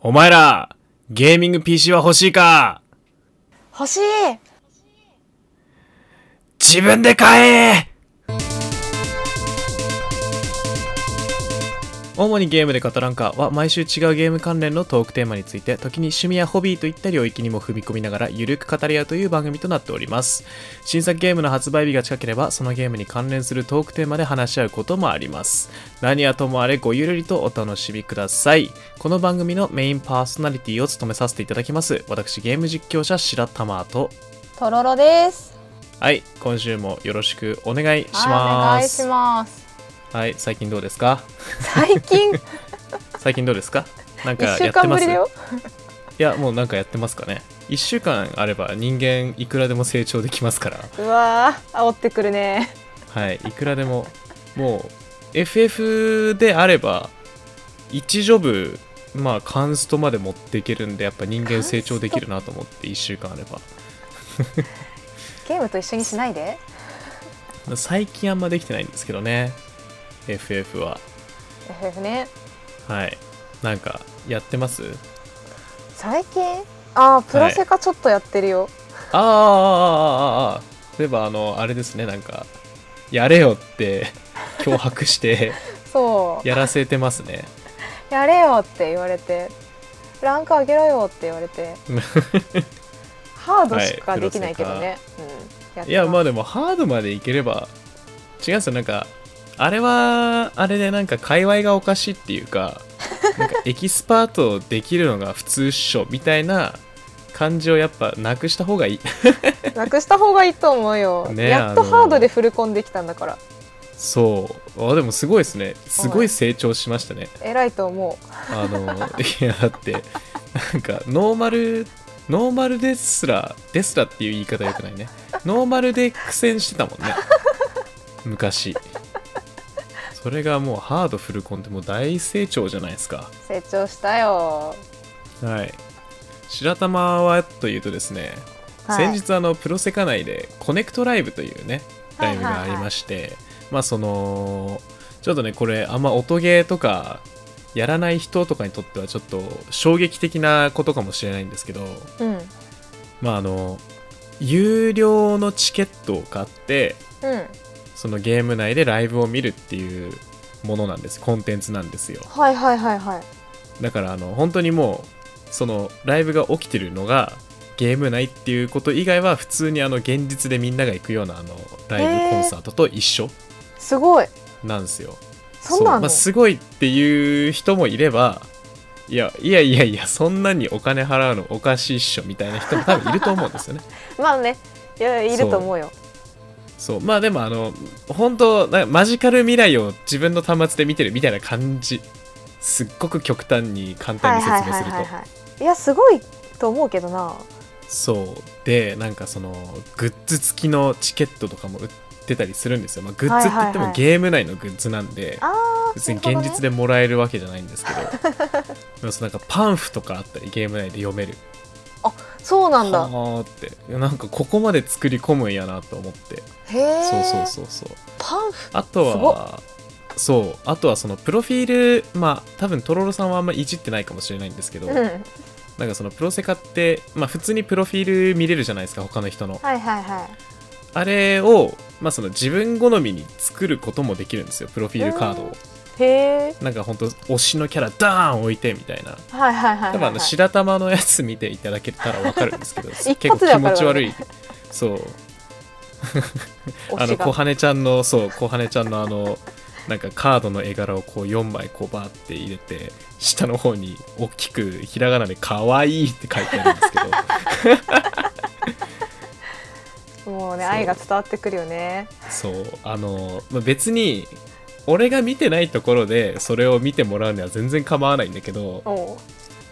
お前ら、ゲーミング PC は欲しいか？欲しい。自分で買え主にゲームで語らんかは毎週違うゲーム関連のトークテーマについて時に趣味やホビーといった領域にも踏み込みながらゆるく語り合うという番組となっております。新作ゲームの発売日が近ければそのゲームに関連するトークテーマで話し合うこともあります。何はともあれごゆるりとお楽しみください。この番組のメインパーソナリティを務めさせていただきます。私ゲーム実況者白玉と。とろろです。はい今週もよろしくお願いしはいおます願いしますはい最近どうですか？最近？最近どうですか？なんかやってます？いやもうなんかやってますかね。1週間あれば人間いくらでも成長できますから。うわー煽ってくるね。はいいくらでも。もう FF であれば1ジョブまあカンストまで持っていけるんでやっぱ人間成長できるなと思って1週間あれば。ゲームと一緒にしないで。最近あんまできてないんですけどね FF は。FF ね。はい。なんかやってます？最近？あープロセカちょっとやってるよ、あーあーあーあーあー。そういえばあのあれですね。なんかやれよって 脅迫してそう。やらせてますね。やれよって言われてランク上げろよって言われて。ハードしかできないけどね、うん、やいやまああでもハードまでいければ違うんですよ。なんかあれはあれでなんか界隈がおかしいっていうかなんかエキスパートできるのが普通っしょみたいな感じをやっぱなくした方がいい。なくした方がいいと思うよ、ねやっとハードでフルコンできたんだから。そう。あでもすごいですね。すごい成長しましたね。偉いと思あのいやだってなんかノーマルノーマルですらですらっていう言い方よくないね。ノーマルで苦戦してたもんね。昔それがもうハードフルコンってもう大成長じゃないですか。う成長したよ。はい。白玉はというとですね、はい。先日あのプロセカ内でコネクトライブというねライブがありまして、まあそのちょっとねこれあんま音ゲーとかやらない人とかにとってはちょっと衝撃的なことかもしれないんですけどうん。まああの有料のチケットを買ってうんそのゲーム内でライブを見るっていうものなんです。コンテンツなんですよ。はいはいはいはい。だからあの本当にもうそのライブが起きてるのがゲーム内っていうこと以外は普通にあの現実でみんなが行くようなあのライブコンサートと一緒すごい。なんですよ。そうなの、まあ、すごいっていう人もいればいやいやいやいやそんなにお金払うのおかしいっしょみたいな人も多分いると思うんですよね。まあねいやいると思うよそう。まあでもあの本当なマジカル未来を自分の端末で見てるみたいな感じ。すっごく極端に簡単に説明すると。いいやすごいと思うけどな。そう。でなんかそのグッズ付きのチケットとかも売ってたりするんですよ、まあ、グッズって言ってもゲーム内のグッズなんで、別に現実でもらえるわけじゃないんですけど。でもそのなんかパンフとかあったりゲーム内で読める。そうなんだ。はーって。なんかここまで作り込むんやなと思ってそうそうそうそう。パンフ。あとはそう。あとはそのプロフィールまあ多分とろろさんはあんまいじってないかもしれないんですけど、うん。なんかそのプロセカって、まあ、普通にプロフィール見れるじゃないですか他の人の。はいはいはい。あれを、まあ、その自分好みに作ることもできるんですよプロフィールカードを。へえなんかほんと推しのキャラダーン置いてみたいな。はいはいはいはい、多分あの白玉のやつ見ていただけたら分かるんですけど 一結構気持ち悪い。そう あの小羽ちゃんのそう小羽ちゃんのあのなんかカードの絵柄をこう4枚こうバーって入れて下の方に大きくひらがなで「かわいい」って書いてあるんですけど。もうね愛が伝わってくるよね。そう。あの、まあ、別に俺が見てないところでそれを見てもらうには全然構わないんだけど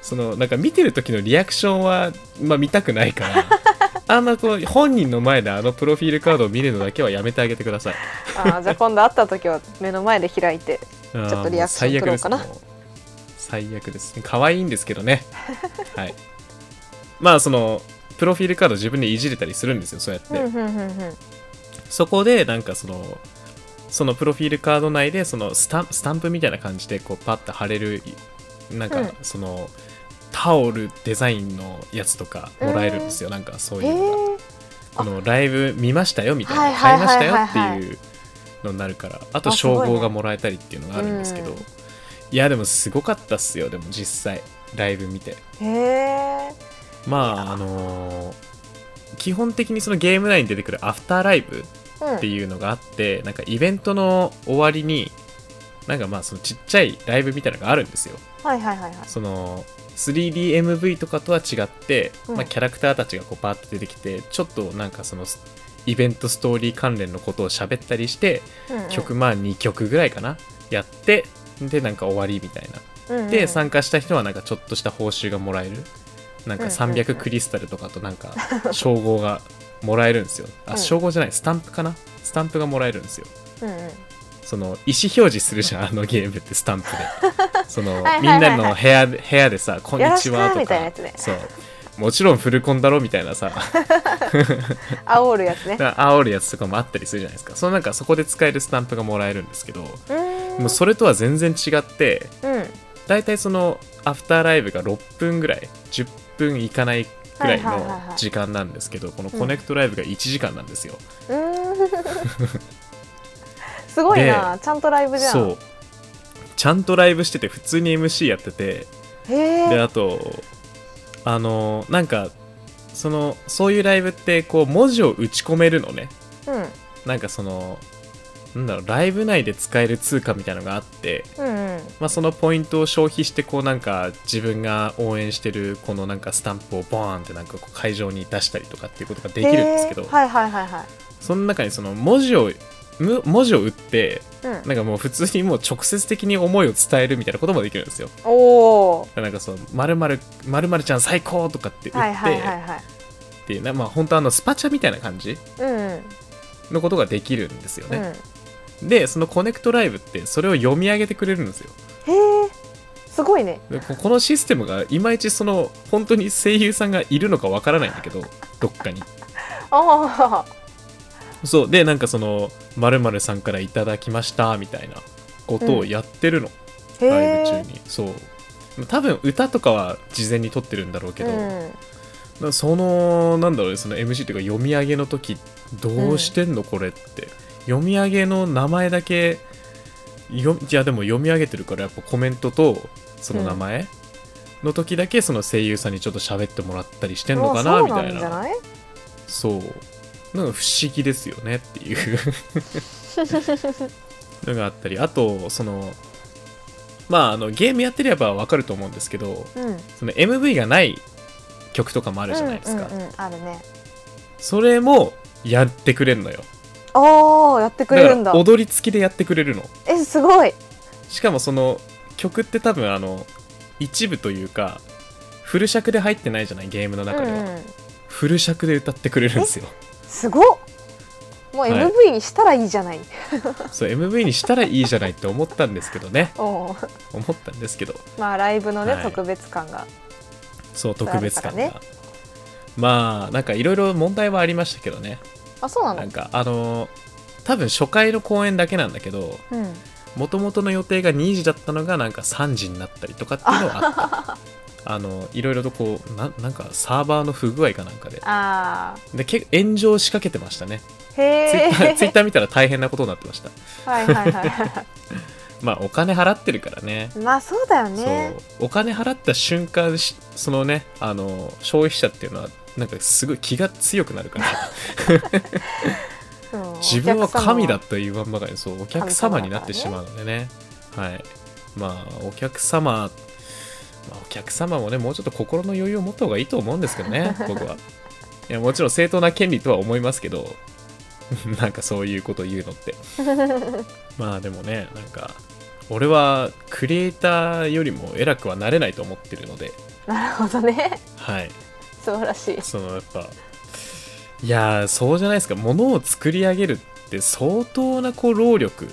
そのなんか見てる時のリアクションは、まあ、見たくないから あんまこう本人の前であのプロフィールカードを見るのだけはやめてあげてください。あーじゃあ今度会った時は目の前で開いてちょっとリアクション取ろうかな。最悪です。ね可愛いんですけどね。はい。まあそのプロフィールカード自分でいじれたりするんですよそうやって、うんうんうんうん。そこでなんかそのそのプロフィールカード内でそのスタンスタンプみたいな感じでこうパッと貼れるなんかうんそのハオルデザインのやつとかもらえるんですよ、なんかそうへいうのが。えこのライブ見ましたよみたいな、はいはい買いましたよっていうのになるからあと称号がもらえたりっていうのがあるんですけど、うんいやでもすごかったっすよでも実際ライブ見て。へえまああのー基本的にそのゲーム内に出てくるアフターライブうん。っていうのがあって、なんかイベントの終わりになんかまあそのちっちゃいライブみたいなのがあるんですよ。はいはいはいはい。その 3DMV とかとは違って、うん。まあ、キャラクターたちがこうバーッと出てきてちょっとなんかそのイベントストーリー関連のことを喋ったりして、うんうん。曲まあ2曲ぐらいかなやってでなんか終わりみたいな。うんうん。で参加した人はなんかちょっとした報酬がもらえる。なんかうんうんうん。300クリスタルとかとなんか 称号がもらえるんですよ。あうん。称号じゃないスタンプかな？スタンプがもらえるんですよ。うんうんその意思表示するじゃんあのゲームってスタンプで。そのはいはいはいみんなの部屋で部屋でさ「こんにちは」とか。そう。もちろんフルコンだろみたいなさ。煽るやつね。煽るやつとかもあったりするじゃないですか。そのなんかそこで使えるスタンプがもらえるんですけどもうそれとは全然違ってうん。大体そのアフターライブが6分ぐらい10分いかないぐらいのはいはいはいはい時間なんですけどこのコネクトライブが1時間なんですよ、うーんすごいな。ちゃんとライブじゃん。そう。ちゃんとライブしてて普通に MC やってて。であとあのなんかそのそういうライブってこう文字を打ち込めるのね。うん。なんかそのなんだろうライブ内で使える通貨みたいなのがあって、うんうん。まあ、そのポイントを消費してこうなんか自分が応援してるこのなんかスタンプをボーンってなんかこう会場に出したりとかっていうことができるんですけど、はいはいはいはい。その中にその文字をむ文字を打ってうん。なんかもう普通にもう直接的に思いを伝えるみたいなこともできるんですよ。おおなんかそう「まるまるまるちゃん最高!」とかって言って、はいはいはいはいっていうなまあ本当あのスパチャみたいな感じのことができるんですよね、うん。でそのコネクトライブってそれを読み上げてくれるんですよ。へえすごいね。このシステムがいまいちその本当に声優さんがいるのかわからないんだけどどっかに。ああそう。でなんかその〇〇さんからいただきましたみたいなことをやってるの、へライえブ中に。そう。多分歌とかは事前に撮ってるんだろうけど、うん。なそのなんだろうねその MC っていうか読み上げの時どうしてんの？これって。読み上げの名前だけよいやでも読み上げてるからやっぱコメントとその名前の時だけその声優さんにちょっと喋ってもらったりしてんのかなあみたいな。そうなんか不思議ですよねっていう。のがあったりあとそのまああのゲームやってればわかると思うんですけどうん。その MV がない曲とかもあるじゃないですか、うんうんうん、あるね。それもやってくれるのよ。ああやってくれるんだ。ら踊り付きでやってくれるの。えすごい。しかもその曲って多分あの一部というかフル尺で入ってないじゃないゲームの中では、うんうん、フル尺で歌ってくれるんですよすごっ。もうはい。MV にしたらいいじゃない、そう MV にしたらいいじゃないって思ったんですけどね。思ったんですけど。まあライブのね、はい。特別感が。そう特別感が、まあなんかいろいろ問題はありましたけどね。あそうなの？なんかあのー多分初回の公演だけなんだけどうん。もともとの予定が2時だったのがなんか3時になったりとかっていうのはあった あのいろいろとこうななんかサーバーの不具合かなんかで。あで結構炎上しかけてましたね。ー。へツイッターツイッえター見たら大変なことになってました。はいはいはいは まあお金払ってるからね。いまあそうだよね。お金払った瞬間しそのねあの消費者っていうのはなんかすごい気が強くなるから。う。ん自分は神だおと言わんばかりそうお客様になってしまうのでね。はい。まあお客様まあお客様もねもうちょっと心の余裕を持った方がいいと思うんですけどね 僕は。いやもちろん正当な権利とは思いますけど なんかそういうことを言うのって。まあでもねなんか俺はクリエイターよりも偉くはなれないと思ってるので。なるほどね。はい。素晴らしい。そのやっぱいやーそうじゃないですか。物を作り上げるって相当なこう労力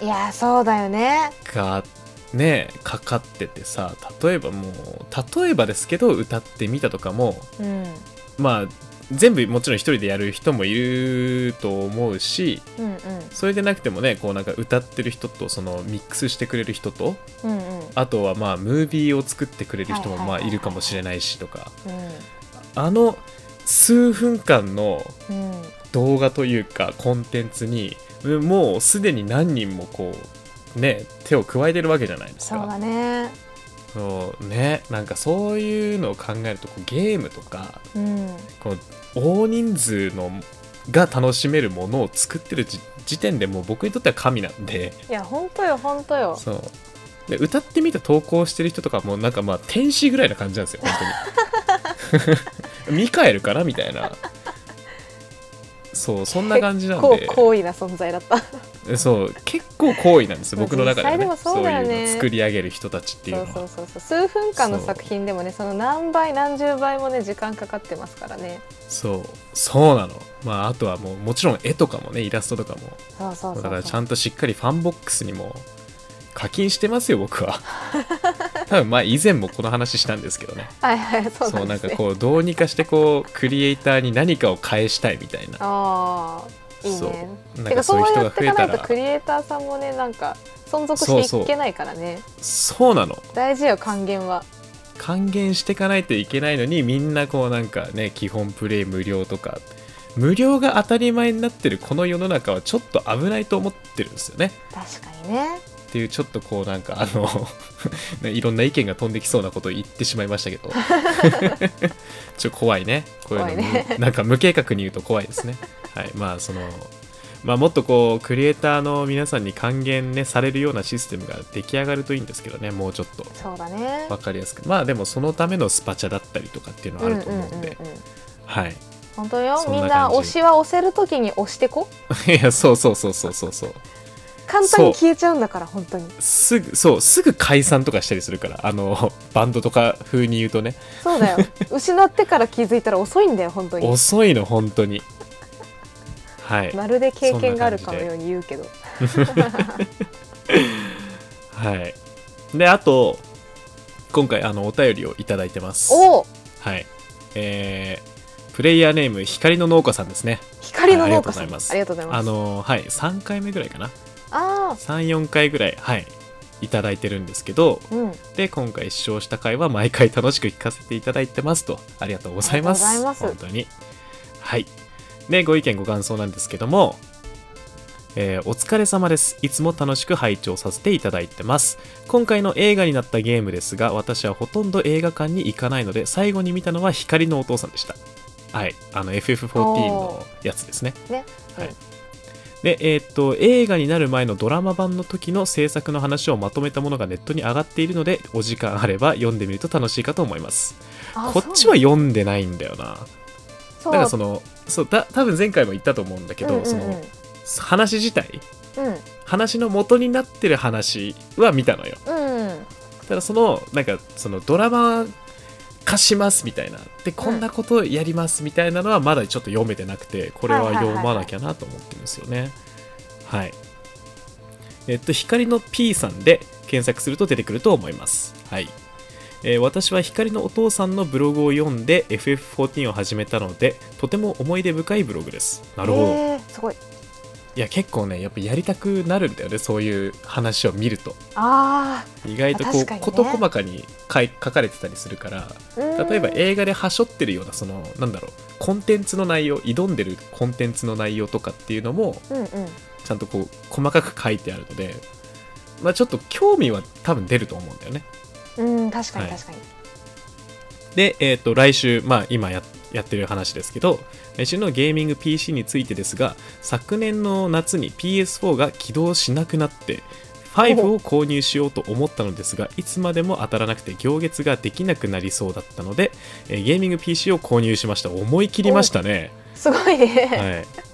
いやそうだよね。がねかかっててさ例えばもう例えばですけど歌ってみたとかもうん。まあ全部もちろん一人でやる人もいると思うしうんうん。それでなくてもねこうなんか歌ってる人とそのミックスしてくれる人とうんうん。あとはまあムービーを作ってくれる人もまあいるかもしれないしとか。うあの数分間の動画というかコンテンツにもうすでに何人もこうね手を加えてるわけじゃないですそうだかね。そうねなんかそういうのを考えるとこうゲームとかうん。この大人数のが楽しめるものを作ってる時時点でもう僕にとっては神なんで。いや本当よ本当よ。そう。で歌ってみた投稿してる人とかもなんかまあ天使ぐらいな感じなんですよ本当に。ミカエルかなみたいな。そうそんな感じなん結で構高位な存在だったそう結構高位なんですよ僕の中ではね。そうね。いうのを作り上げる人たちっていうのは。そうそうそう。そう数分間の作品でもねその何倍何十倍もね時間かかってますからね。そう。そうなの。まああとはもうもちろん絵とかもねイラストとかも。そうそうそうそう。だからちゃんとしっかりファンボックスにも課金してますよ僕は。多分まあ以前もこの話したんですけどね。はいはいそうそうなんかなんですねこうどうにかしてこうクリエイターに何かを返したいみたいな。ああいいね。なんてかかそういう人そうやっていが増えたらかないとクリエイターさんもねなんか存続していけないからね。そうなの。大事よ還元は。還元していかないといけないのにみんなこうなんかね基本プレイ無料とか。無料が当たり前になってるこの世の中はちょっと危ないと思ってるんですよね。確かにねっていうちょっとこうなんかあの ねいろんな意見が飛んできそうなことを言ってしまいましたけど。ちょっと怖いね。こういうの。怖いね。む なんか無計画に言うと怖いですね。はい。まあそのまあもっとこうクリエイターの皆さんに還元ねされるようなシステムが出来上がるといいんですけどね。もうちょっと。そうだね。分かりやすく。まあでもそのためのスパチャだったりとかっていうのはあると思うんで、うんうんうんうん。はい。本当よ。みんな感じ。推しは押せるときに押してこ。いやそうそうそうそうそうそう簡単に消えちゃうんだから本当に。すぐそうすぐ解散とかしたりするからあのバンドとか風に言うとね。そうだよ。失ってから気づいたら遅いんだよ本当に。遅いの本当に。はい。まるで経験があるかのように言うけど。はい。であと今回あのお便りをいただいてます。お！おはい。えー、プレイヤーネーム光の農家さんですね。光の農家さん。はいありがとうございます。ありがとうございます。あのはい3回目ぐらいかな。あ34回ぐらいはいいただいてるんですけどーうん。で今回視聴した回は毎回楽しく聞かせていただいてますと。ありがとうございます。ありがとうございます。本当に。はい。でご意見ご感想なんですけどもえーお疲れ様です。いつも楽しく拝聴させていただいてます。今回の映画になったゲームですが私はほとんど映画館に行かないので最後に見たのは光のお父さんでした。はい。あの FF14 のやつですね。ね。はい。うんで、えーっと、映画になる前のドラマ版の時の制作の話をまとめたものがネットに上がっているので、お時間あれば読んでみると楽しいかと思います。あこっちは読んでないんだよな。だからその、そう、だ多分前回も言ったと思うんだけど、うんうんうんその、話自体、うん話の元になってる話は見たのよ。うんただその、なんか、そのドラマ化しますみたいな。で、こんなことやりますみたいなのはまだちょっと読めてなくて、これは読まなきゃなと思ってるんですよね。はい。えっと、光の P さんで検索すると出てくると思います。はい。えー私は光のお父さんのブログを読んで FF14 を始めたので、とても思い出深いブログです。なるほど。えーすごいいや、結構ね、やっぱやりたくなるんだよね、そういう話を見ると。あ意外とこう、確かにね。事細かに書い書かれてたりするから、あ例えば映画ではしょってるような、その、なんだろう、コンテンツの内容、挑んでるコンテンツの内容とかっていうのも、うんうん。ちゃんとこう、細かく書いてあるので、まあちょっと興味は多分出ると思うんだよね。うん確かにはい。確かに、で、えっ、と、来週、まあ今ややってる話ですけど、来週のゲーミング PC についてですが、昨年の夏に PS4 が起動しなくなって、5を購入しようと思ったのですが、いつまでも当たらなくて行月ができなくなりそうだったので、えーゲーミング PC を購入しました。思い切りましたね。すごいね、はい。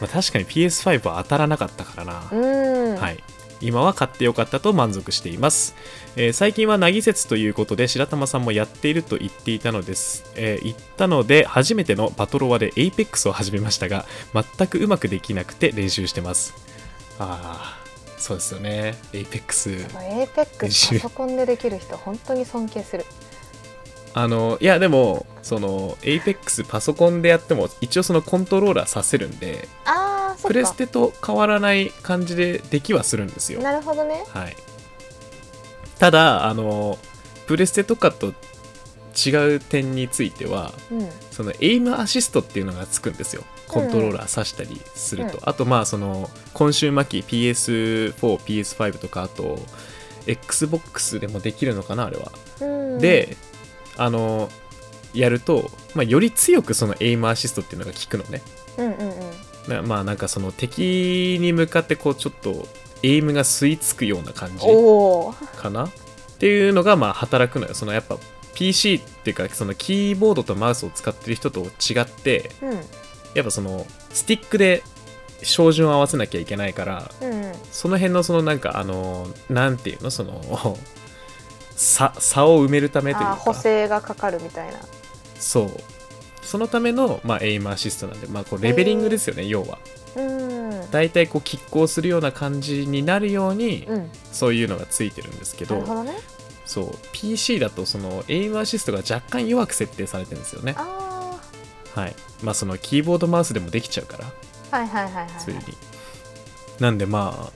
まあ、確かに PS5 は当たらなかったからな。うんはい、今は買ってよかったと満足しています、えー最近はなぎ節ということで白玉さんもやっていると言っていたのです、えー言ったので初めてのパトロワで APEX を始めましたが全くうまくできなくて練習してます。ああそうですよね。APEX APEX パソコンでできる人本当に尊敬する。あのいやでもその APEX パソコンでやっても一応そのコントローラーさせるんであプレステと変わらない感じでできはするんですよ。なるほどね。はい。ただあのプレステとかと違う点についてはうん。そのエイムアシストっていうのがつくんですよ。コントローラー挿したりすると、あとまあその今週末期 PS4PS5 とかあと XBOX でもできるのかなあれは、うん。であのやると、まあ、より強くそのエイムアシストっていうのが効くのね。うんうんうん。なまあなんかその敵に向かってこうちょっとエイムが吸い付くような感じかな？っていうのがまあ働くのよ。そのやっぱ PC っていうかそのキーボードとマウスを使ってる人と違ってうん。やっぱそのスティックで照準を合わせなきゃいけないからうんうん。その辺のそのなんかあのなんていうの？その差差を埋めるためというか。補正がかかるみたいな。そう。そのための、まあ、エイムアシストなんで、まあ、こうレベリングですよね、要は。うん。だいたいこう拮抗するような感じになるように、うん。そういうのがついてるんですけど。なるほどね。そう。PC だとそのエイムアシストが若干弱く設定されてるんですよね。あはい。まあそのキーボードマウスでもできちゃうから。あはいはいはいはい。そういなんでまあ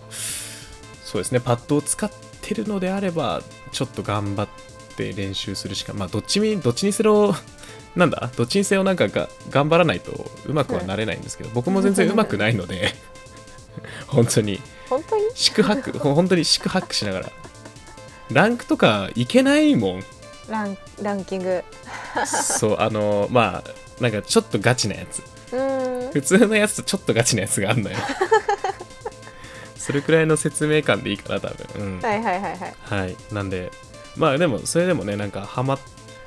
そうですね。パッドを使ってるのであればちょっと頑張って練習するしかまあどっちにどっちにせよ なんだどっちにせよなんかが頑張らないとうまくはなれないんですけど、僕も全然うまくないので 本当に。本当に？四苦八苦本当に四苦八苦しながら。ランクとかいけないもん。ランランキング。そうあのまあなんかちょっとガチなやつ。うん。普通のやつとちょっとガチなやつがあんのよそれくらいの説明感でいいかな多分。うん。はいはいはいはい。はい。なんでまあでもそれでもねなんかハマ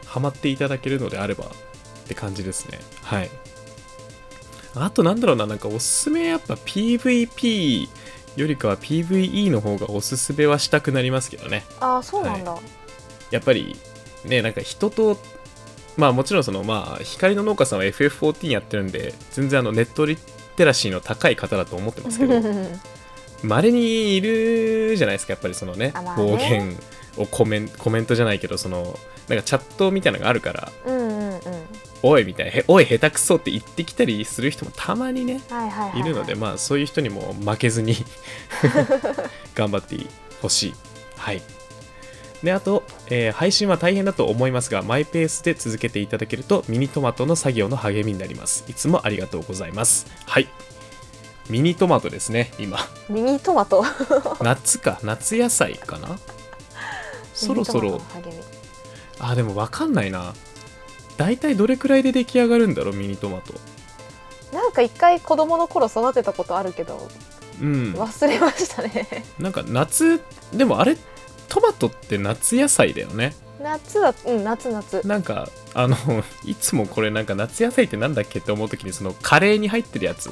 ハマっていただけるのであればって感じですね。はい。あとなんだろうななんかおすすめやっぱ PVP よりかは PVE の方がおすすめはしたくなりますけどね。ああそうなんだ、やっぱりねなんか人とまあもちろんそのまあ光の農家さんは FF14 やってるんで全然あのネットリテラシーの高い方だと思ってますけど 稀にいるじゃないですかやっぱりそのねあまあね暴言をコメンコメントじゃないけどそのなんかチャットみたいなのがあるからうんうんうんおいみたいなへおい下手くそって言ってきたりする人もたまにねはいはいはい、はい、いるので、まあそういう人にも負けずに 頑張ってほしい。はい。で、あと、えー配信は大変だと思いますが、マイペースで続けていただけると、ミニトマトの作業の励みになります。いつもありがとうございます。はい。ミニトマトですね、今。ミニトマト？夏か、夏野菜かな？そろそろあ、でもわかんないな。大体どれくらいで出来上がるんだろう、ミニトマト。なんか一回子供の頃育てたことあるけどうん。忘れましたねなんか夏、でもあれ、トマトって夏野菜だよね。夏だうん夏夏なんかあのいつもこれなんか夏野菜ってなんだっけって思う時にそのカレーに入ってるやつ？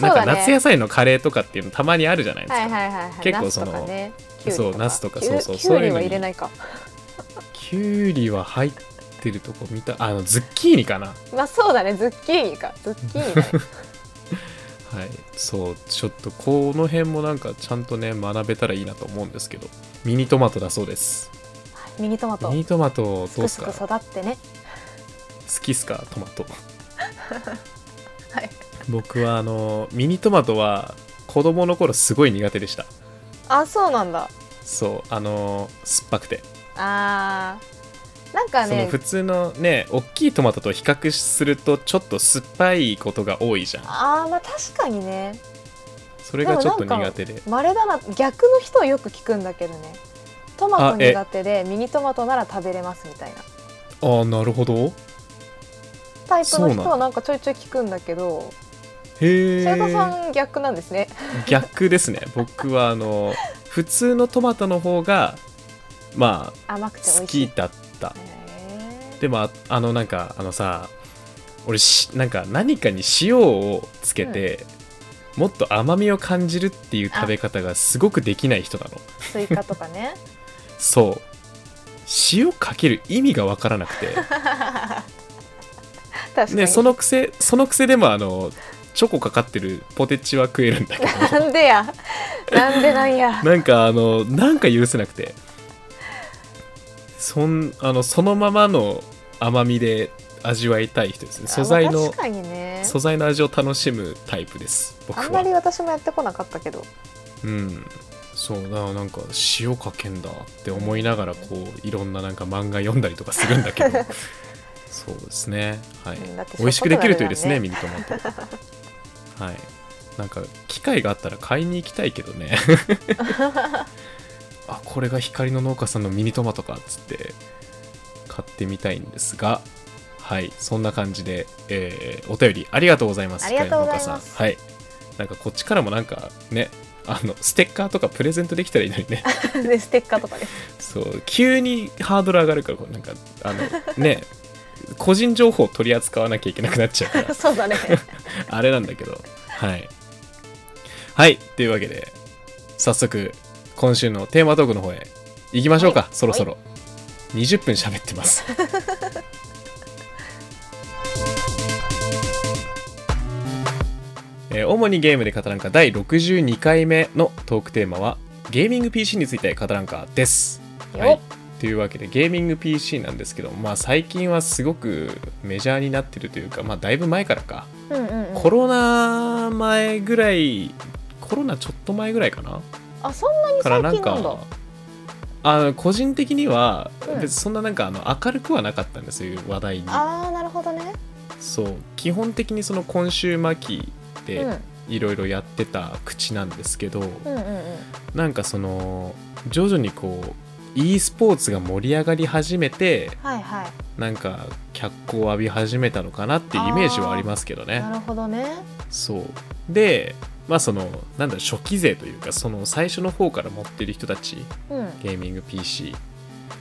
なんか夏野菜のカレーとかっていうのたまにあるじゃないですか、結構そのね。そうナスとかそうそうそういうのに。入れないか。きゅうりは入ってるとこ見たあのズッキーニかな。まあそうだね。ズッキーニか。ズッキーニ。はい。そうちょっとこの辺もなんかちゃんとね学べたらいいなと思うんですけど。ミニトマトだそうです。ミニトマト。ミニトマトどうすくすく育ってね。好きっすか？トマト。はい僕はあのミニトマトは子供の頃すごい苦手でした。あそうなんだ。そうあの酸っぱくて、あー。なんかねその普通のね大きいトマトと比較するとちょっと酸っぱいことが多いじゃん。あーまあ確かにね。それがちょっと苦手で。まれだな逆の人はよく聞くんだけどね。トマトあえ苦手でミニトマトなら食べれますみたいな。ああなるほど。タイプの人そうなんはなんかちょいちょい聞くんだけどへ生徒さえん逆なんですね。逆ですね。僕はあの普通のトマトの方がま甘くてあ好きだった。へでもああのなんかあのさ俺しなんか何かに塩をつけて、もっと甘みを感じるっていう食べ方がすごくできない人なの。ースイカとかね。そう。塩かける意味がわからなくて。ねそのくせそのくせでもあのチョコかかってるポテチは食えるんだけ なんでや？なんでなんや？どなんかあのなんか許せなくて。そんあのそのままの甘みで味わいたい人ですね。あ素材のね。素材の味を楽しむタイプです僕は。あんまり私もやってこなかったけど。うん。そうだからなんか塩かけんだって思いながらこういろんななんか漫画読んだりとかするんだけど。そうですね。はい。うんだって美味しくできるといいですねミニトマト はい。なんか機会があったら買いに行きたいけどね。あこれが光の農家さんのミニトマトかっつって買ってみたいんですがはい。そんな感じで、えーお便りありがとうございます光の農家さん。はい。なんかこっちからもなんかねあのステッカーとかプレゼントできたらいいのにね。で ステッカーとかね。そう。急にハードル上がるからこうなんかあのね個人情報を取り扱わなきゃいけなくなっちゃうから。そうだね。あれなんだけど。はい。はい。というわけで早速今週のテーマトークの方へ行きましょうか、はい。そろそろ。20分喋ってます。えー主にゲームで語らんか第62回目のトークテーマはゲーミング PC について語らんかです。はいよ、というわけでゲーミング PC なんですけど、まあ、最近はすごくメジャーになってるというか、まあ、だいぶ前からか、うんうんうん。コロナ前ぐらいコロナちょっと前ぐらいかな。あそんなにからなん最近なんだ。かあの個人的にはうん。別にそんななんかあの明るくはなかったんですよ話題に。ああなるほどね。そう。基本的にその今週末期うん。でいろいろやってた口なんですけど、うんうんうん。なんかその徐々にこう e スポーツが盛り上がり始めてはいはい。なんか脚光を浴び始めたのかなっていうイメージはありますけどね。なるほどね。そう。でまあそのなんだ初期勢というかその最初の方から持ってる人たち。うん。ゲーミング PC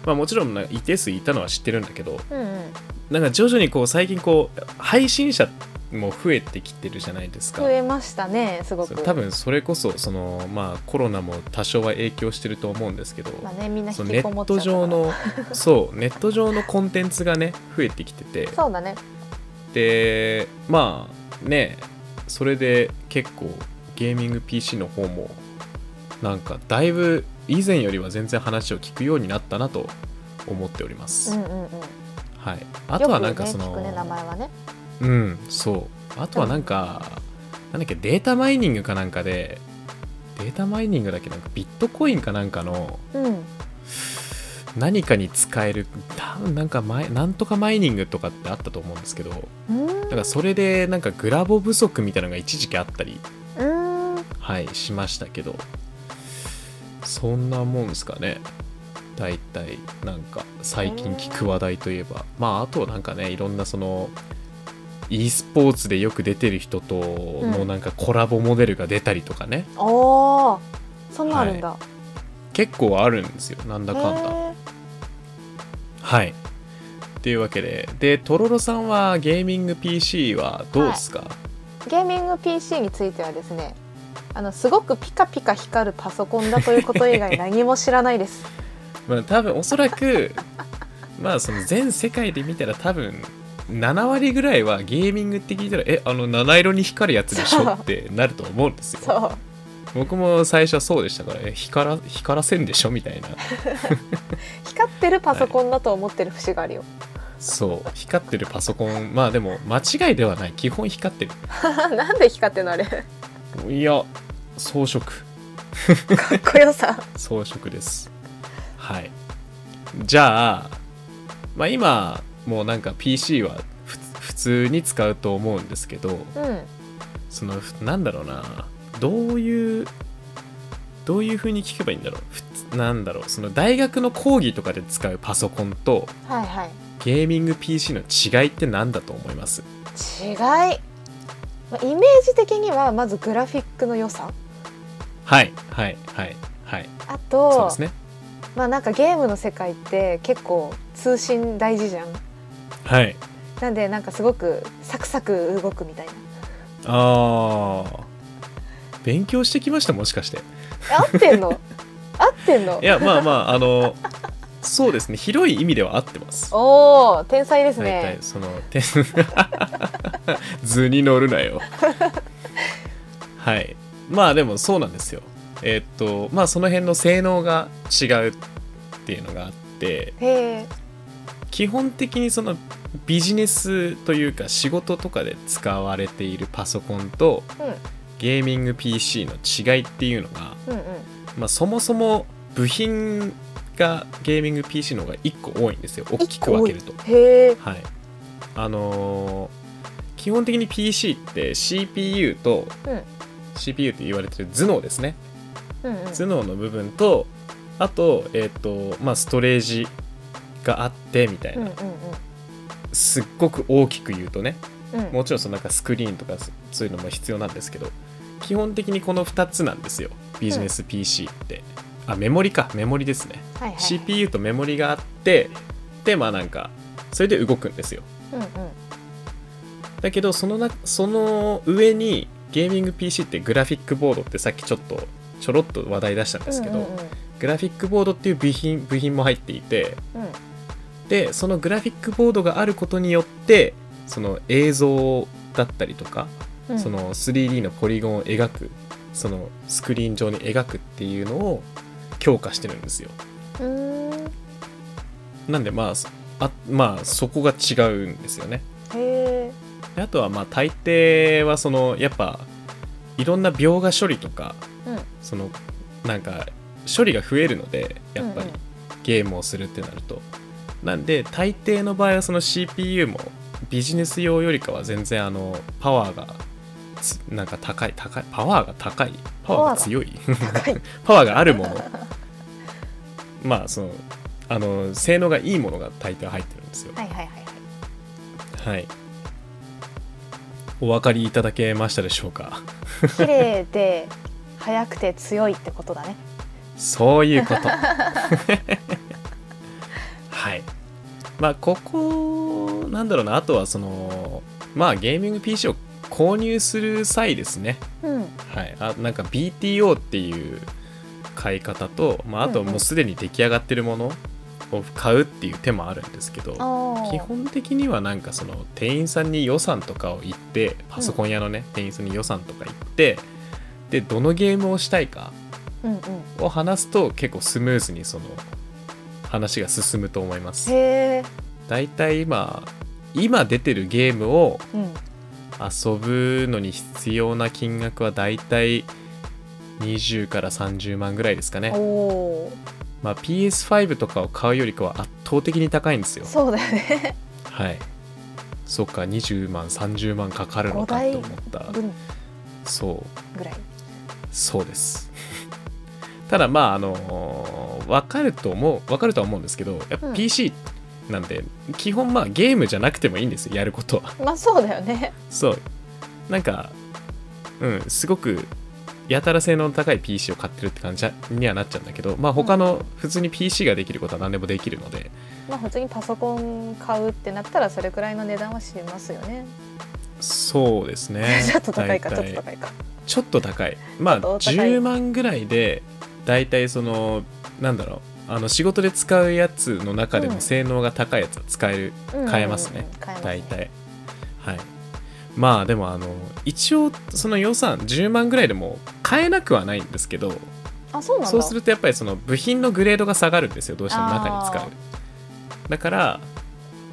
まあもちろんな一定数いたのは知ってるんだけど。うんうん。なんか徐々にこう最近こう配信者も増えてきてるじゃないですか。増えましたねすごく。多分それこそそのまあコロナも多少は影響してると思うんですけど、まあねみんなネ引きこもっちゃット上の そうネット上のコンテンツがね増えてきてて。そうだね。でまあねそれで結構ゲーミング PC の方もなんかだいぶ以前よりは全然話を聞くようになったなと思っております、うんうんうん。はい。あとはなんかその、ねね名前はねうんそう。あとはなんか、なんだっけデータマイニングかなんかでデータマイニングだっけなんかビットコインかなんかのうん。何かに使える多分なんかマイなんとかマイニングとかってあったと思うんですけどうん。だからそれでなんかグラボ不足みたいなのが一時期あったりうん。はいしましたけどそんなもんですかね。大体なんか最近聞く話題といえば。まああとなんかねいろんなその e スポーツでよく出てる人とのうん。なんかコラボモデルが出たりとかね、おーそんなんあるんだ、結構あるんですよなんだかんだ。へはい。っていうわけででとろろさんはゲーミング PC はどうですか、ーゲーミング PC についてはですねあのすごくピカピカ光るパソコンだということ以外 何も知らないです。まあ、多分おそらくまあその全世界で見たら多分7割ぐらいはゲーミングって聞いたらえあの七色に光るやつでしょってなると思うんですよ。そう。僕も最初はそうでしたからえ光ら光らせんでしょみたいな。光ってるパソコンだと思ってる節があるよ、そう。光ってるパソコン。まあでも間違いではない。基本光ってる。なんで光ってんのあれ。かいや装飾。っこよさ。装飾です。はい。じゃあまあ今もうなんか PC はふ普通に使うと思うんですけどうん。そのなんだろうなどういうどういう風に聞けばいいんだろう？なんだろう？その大学の講義とかで使うパソコンとはいはい。ゲーミング PC の違いって何だと思います？違い。まあイメージ的にはまずグラフィックの良さ。はいはいはいはい。あそうとですね。まあなんかゲームの世界って結構通信大事じゃんはい。なんでなんかすごくサクサク動くみたいな。あー。勉強してきましたもしかして。え合ってんの？合ってんの？いやまあまああのそうですね。広い意味では合ってます。おお天才です大ね体そのて 図に乗るなよ。はい。まあでもそうなんですよ。えーっとまあその辺の性能が違うっていうのがあって。へえ基本的にそのビジネスというか仕事とかで使われているパソコンとゲーミング PC の違いっていうのが、うんうんまあ、そもそも部品がゲーミング PC の方が1個多いんですよ。大きく分けると。はい。あのー基本的に PC って CPU と、うん。CPU って言われてる頭脳ですね。うんうん。頭脳の部分とあと,、えっとまあ、ストレージがあってみたいな、うんうんすっごく大きく言うとねうん。うんもちろんそのなんかスクリーンとかそそういうのも必要なんですけど基本的にこの2つなんですよ。ビジネス PC って、あメモリか。メモリですね。はいはい CPU とメモリがあってでまあなんかそれで動くんですよ。うんうん。だけどそのなその上にゲーミング PC ってグラフィックボードってさっきちょっとちょろっと話題出したんですけど、うんうん。グラフィックボードっていう部品部品も入っていてうんでそのグラフィックボードがあることによってその映像だったりとか、うん。その 3D のポリゴンを描くそのスクリーン上に描くっていうのを強化してるんですよ。なんでまあそあまあそこが違うんですよね。あとはまあ大抵はそのやっぱいろんな描画処理とかうん。そのなんか処理が増えるのでやっぱりうんうん。ゲームをするってなるとなんで大抵の場合はその CPU もビジネス用よりかは全然あのパワーがつなんか高い高いパワーが高いパワーが強い パワーがあるもの。まあそのあの性能がいいものが大抵入ってるんですよ。はいはいはいはい。はい。お分かりいただけましたでしょうか？綺麗で速くて強いってことだね。そういうこと。はい。まあ、ここ、なんだろうな、あとはその、まあ、ゲーミング PC を購入する際ですね。うんはい。あなんか BTO っていう買い方と、まあ、あとうんうんもうすでに出来上がってるものを買うっていう手もあるんですけど、基本的にはなんかその店員さんに予算とかを言ってパソコン屋のね、店員さんに予算とか言ってでどのゲームをしたいかうんうんを話すと結構スムーズにその話が進むと思います。だいたい今今出てるゲームをうん。遊ぶのに必要な金額はだいたい20から30万ぐらいですかね。まあ、PS5 とかを買うよりかは圧倒的に高いんですよ。そうだよね。はい。そっか20万30万かかるのかって思った。分。そう。ぐらい。そうです。ただまああの分かると思う分かるとは思うんですけどやっぱうん。PC なんで、基本まあゲームじゃなくてもいいんですよやることは。まあそうだよね。そう。なんかうんすごくやたら性能の高い PC を買ってるって感じにはなっちゃうんだけどまあ他の普通に PC ができることは何でもできるので。まあ普通にパソコン買うってなったらそれくらいの値段はしますよね。そうですね。ちょっと高いかちょっと高いか。ちょっと高い。まあちょっとお高い。10万ぐらいで大体そのなんだろう。あの仕事で使うやつの中でうん。も性能が高いやつは使える、買えますね。うんうんうん買えます。大体。はい。まあでもあの一応その予算10万ぐらいでも買えなくはないんですけどあそうなんだ。そうするとやっぱりその部品のグレードが下がるんですよ。どうしても中に使あうだから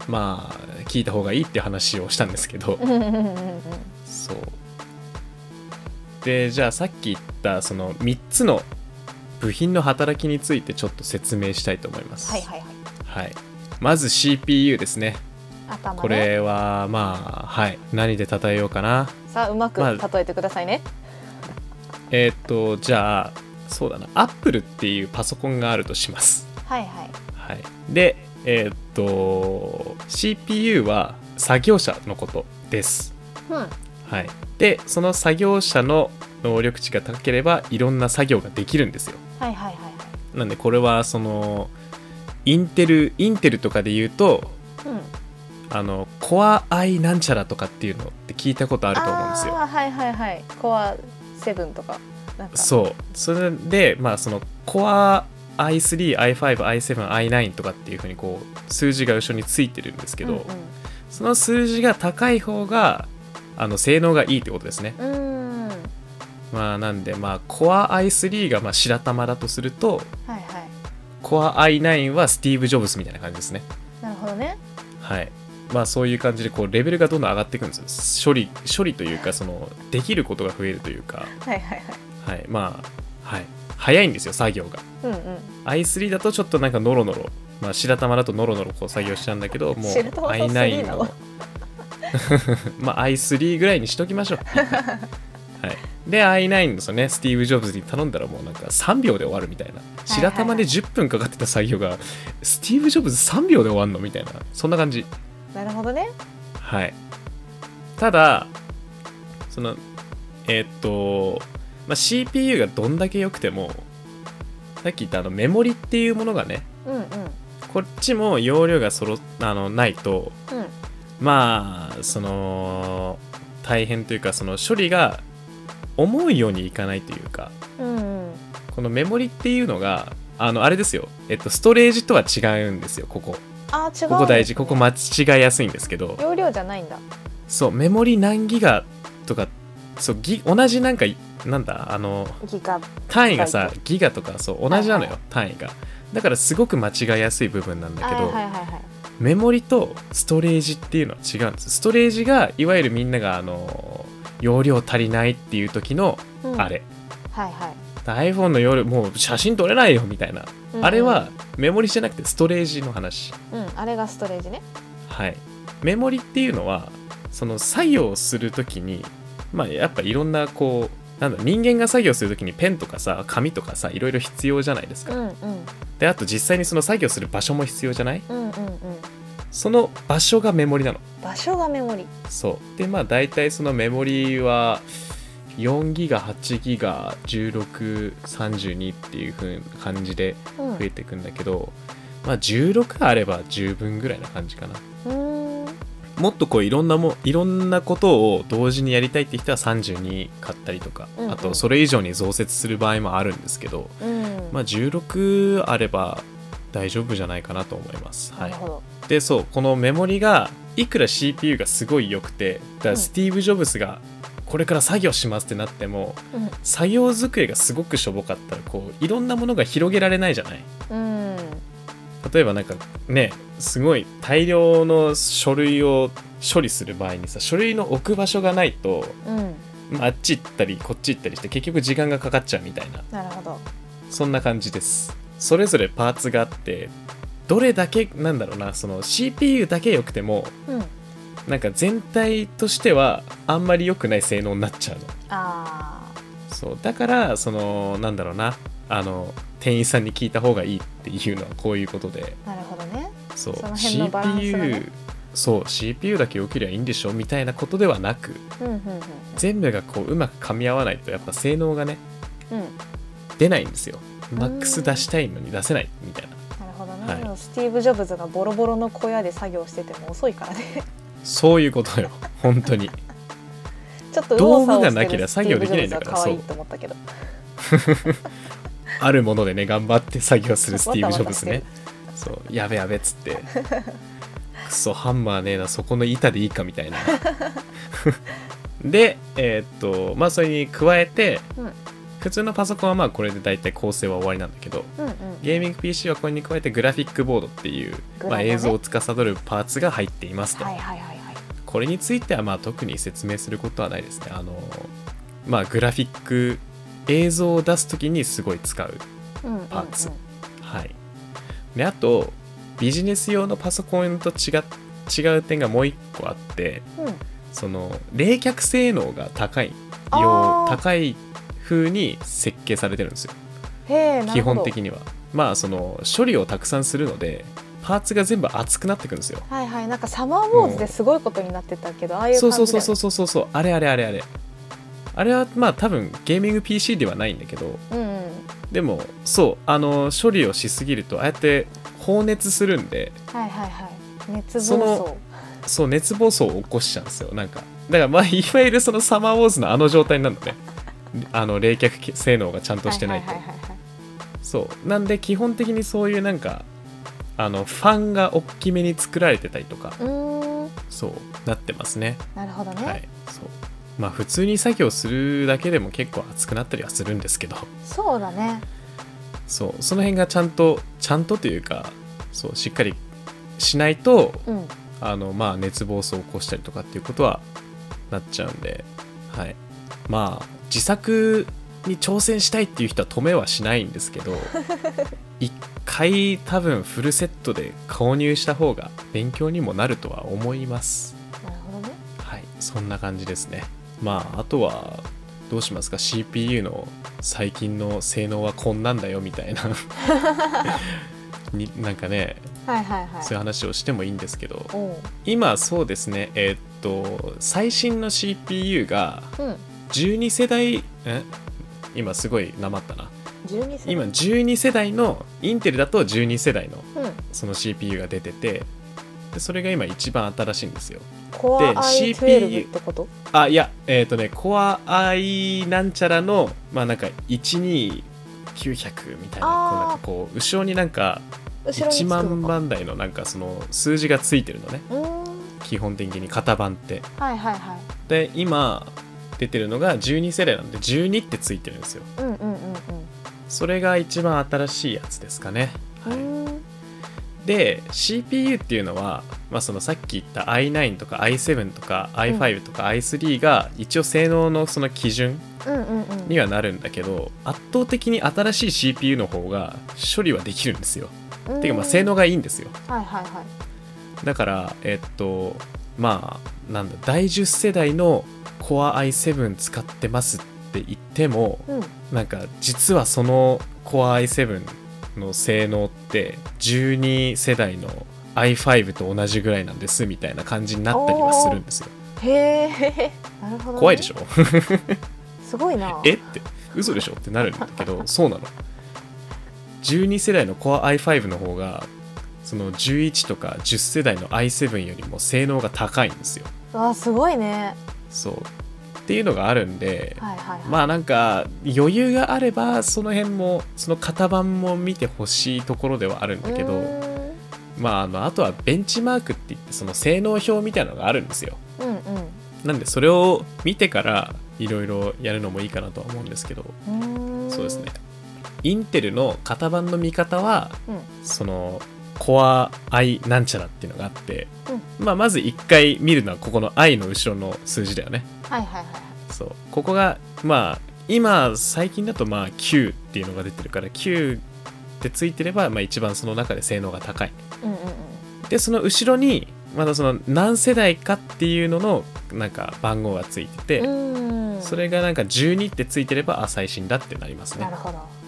まあ聞いた方がいいって話をしたんですけど。そう。でじゃあさっき言ったその3つの部品の働きについてちょっと説明したいと思います。はいはいはい。はい。まず CPU ですね。頭ね。これはまあはい。何で例えようかな。さあうまくまあ例えてくださいね、えーっとじゃあそうだな。Apple っていうパソコンがあるとします。はいはい。はい。でえーっと CPU は作業者のことです。うん。はい。でその作業者の能力値が高ければいろんな作業ができるんですよ。はいはいはいはい。なんでこれはそのインテルインテルとかで言うとうん。あのコアアイなんちゃらとかっていうのって聞いたことあると思うんですよ。はいはいはい。コア7とか。か。そう。それでまあそのコア i3、i5、i7、i9 とかっていうふうにこう数字が後ろについてるんですけど、その数字が高い方があの性能がいいってことですね。うんうんうんまあなんでまあコア i3 がまあ白玉だとするとはいはい。コア i9 はスティーブ・ジョブズみたいな感じですね。なるほほどね。はい。まあそういう感じでこうレベルがどんどん上がっていくんです。よ処理処理というかそのできることが増えるというか。はいはいはい。はい。まあはい。早いんですよ作業が。うんうん。i3 だとちょっとなんかノロノロ。まあ白玉だとノロノロこう作業しちゃうんだけどもう白玉と i9 3なの？の まあ i3 ぐらいにしときましょうはい。で i9 のそのねスティーブ・ジョブズに頼んだらもうなんか3秒で終わるみたいな。白玉で10分かかってた作業がスティーブ・ジョブズ3秒で終わるのみたいな。そんな感じ。なるほどね。はい。ただそのえーっと、まあ、CPU がどんだけ良くてもさっき言ったあのメモリっていうものがねうんうん。こっちも容量がそろあのないとうん。まあその大変というかその処理が思うようにいかないというかうんうん。このメモリっていうのがあのあれですよ、えっと、ストレージとは違うんですよここ。あー違う。ここ大事。ここ間違いやすいんですけど。容量じゃないんだ。そうメモリ何ギガとかそうギ同じなんかなんだあのギガ。単位がさギガとかそう同じなのよ、はいは単位が。だからすごく間違いやすい部分なんだけど、はいはいはいはい。メモリとストレージっていうのは違うんです。ストレージがいわゆるみんながあの容量足りないっていう時のうん。あれ、はいはい。iPhone の容量もう写真撮れないよみたいな、うん。あれはメモリじゃなくてストレージの話。うん。あれがストレージね。はい。メモリっていうのはその作業する時にまあやっぱいろんなこうなんだ人間が作業する時にペンとかさ紙とかさいろいろ必要じゃないですか、うんうん。であと実際にその作業する場所も必要じゃない？うんうんうんその場所がメモリなの。場所がメモリ。そう。でまあ大体そのメモリは4ギガ8ギガ1632っていう風な感じでうん。増えていくんだけど、まあ16あれば十分ぐらいな感じかな。もっとこういろんなもいろんなことを同時にやりたいって人は32買ったりとか、うんうん。あとそれ以上に増設する場合もあるんですけど、うん。まあ16あれば大丈夫じゃないかなと思います。はないでそうこのメモリがいくら CPU がすごい良くてだからうん。スティーブ・ジョブズがこれから作業しますってなってもうん。作業机がすごくしょぼかったらこういろんなものが広げられないじゃない？うん。例えばなんかねすごい大量の書類を処理する場合にさ書類の置く場所がないと、うん。まああっち行ったりこっち行ったりして結局時間がかかっちゃうみたいな。なるほど。そんな感じです。それぞれパーツがあってどれだけなんだろうなその CPU だけ良くてもうん。なんか全体としてはあんまり良くない性能になっちゃうの。あそうだからそのなんだろうなあの店員さんに聞いた方がいいっていうのはこういうことで。ーなるほどね。そうその辺のバランスが CPU ねそう CPU だけ良ければいいんでしょみたいなことではなくうんうんうん。全部がこううまく噛み合わないとやっぱ性能がねうん出ないんですよマックス出したいのに出せないみたいなはい。スティーブ・ジョブズがボロボロの小屋で作業してても遅いからね。そういうことよ。本当に。ちょっと道具がなければ作業できないんだからスティーブ・ジョブズは可愛いと思ったけど。あるものでね頑張って作業する スティーブ・ジョブズね。そうやべやべっつって。クソハンマーねえなそこの板でいいかみたいな。でえーっとまあそれに加えて、うん普通のパソコンはまあこれで大体構成は終わりなんだけどうんうん。ゲーミング PC はこれに加えてグラフィックボードっていう、まあ、映像を司るパーツが入っていますと、はいはいはいはい。これについてはまあ特に説明することはないですね。あのまあグラフィック映像を出す時にすごい使ううんうんうん。パーツはい。であとビジネス用のパソコンと違っ違う点がもう一個あってうん。その冷却性能が高いあよー。高い風に設計されてるんですよ。基本的には。まあその処理をたくさんするのでパーツが全部熱くなってくるんですよ。はいはい。なんかサマーウォーズですごいことになってたけどああいうそうそうそうそうそうそうそう。あれあれあれあれ。あれはまあ多分ゲーミング PC ではないんだけど。うんうん。でもそうあの処理をしすぎるとああやって放熱するんではいはいはい。熱暴走。そう熱暴走を起こしちゃうんですよ。なんかだからまあいわゆるそのサマーウォーズのあの状態になるのねあの冷却性能がちゃんとしてないと、そう。なんで基本的にそういうなんかあのファンが大きめに作られてたりとかそうなってますね。なるほどね、はいそう。まあ普通に作業するだけでも結構熱くなったりはするんですけど。そうだね。そう。その辺がちゃんとちゃんとというかそうしっかりしないとうん。あのまあ熱暴走を起こしたりとかっていうことはなっちゃうんで、はい、まあ自作に挑戦したいっていう人は止めはしないんですけど 一回多分フルセットで購入した方が勉強にもなるとは思います。なるほどね。はい。そんな感じですね。まああとはどうしますか？CPU の最近の性能はこんなんだよみたいな。になんかねはいはいはい。そういう話をしてもいいんですけど。今そうですね。えーっと最新の CPU がうん12世代？え？今すごいなまったな。12世今12世代のインテルだと12世代のうん。その CPU が出ててでそれが今一番新しいんですよ。コア i12 CPU ってこと？あいやえーっとね Core i なんちゃらのまあなんか12900みたいなこうなんかこう後ろになんか1後ろにつくのか。万番台のなんかその数字がついてるのね。うーん。基本的に型番って。はいはいはい。で今出てるのが12世代なんで12ってついてるんですよ。うんうんうんそれが一番新しいやつですかね、うんはい、で CPU っていうのは、まあ、そのさっき言った i9 とか i7 とか i5 とか i3 が一応性能のその基準うんうんうん。にはなるんだけど圧倒的に新しい CPU の方が処理はできるんですよ。ていうかまあ性能がいいんですよ。はいはいはい。だからえっとまあなんだ第10世代の Core i7 使ってますって言ってもうん。なんか実はその Core i7 の性能って12世代の i5 と同じぐらいなんですみたいな感じになったりはするんですよ。へえなるほど、ね、怖いでしょ？すごいな。え？って。嘘でしょ？ってなるんだけど そうなの。12世代の Core i5 の方がその11とか10世代の i7 よりも性能が高いんですよあすごいね。そう。っていうのがあるんではいはいはい。まあなんか余裕があればその辺もその型番も見てほしいところではあるんだけどまああのあとはベンチマークって言ってその性能表みたいなのがあるんですよ。うんうん。なんでそれを見てからいろいろやるのもいいかなとは思うんですけどそうですね。インテルの型番の見方はうん。そのコア i なんちゃらっていうのがあって、まあまず1回見るのはここの i の後ろの数字だよね。はいはいはいそう。ここがまあ今最近だとまあ9っていうのが出てるから9ってついてればまあ一番その中で性能が高い。うんうんでその後ろにまたその何世代かっていうののなんか番号がついてて、それがなんか12ってついてればあ最新だってなりますね。なるほど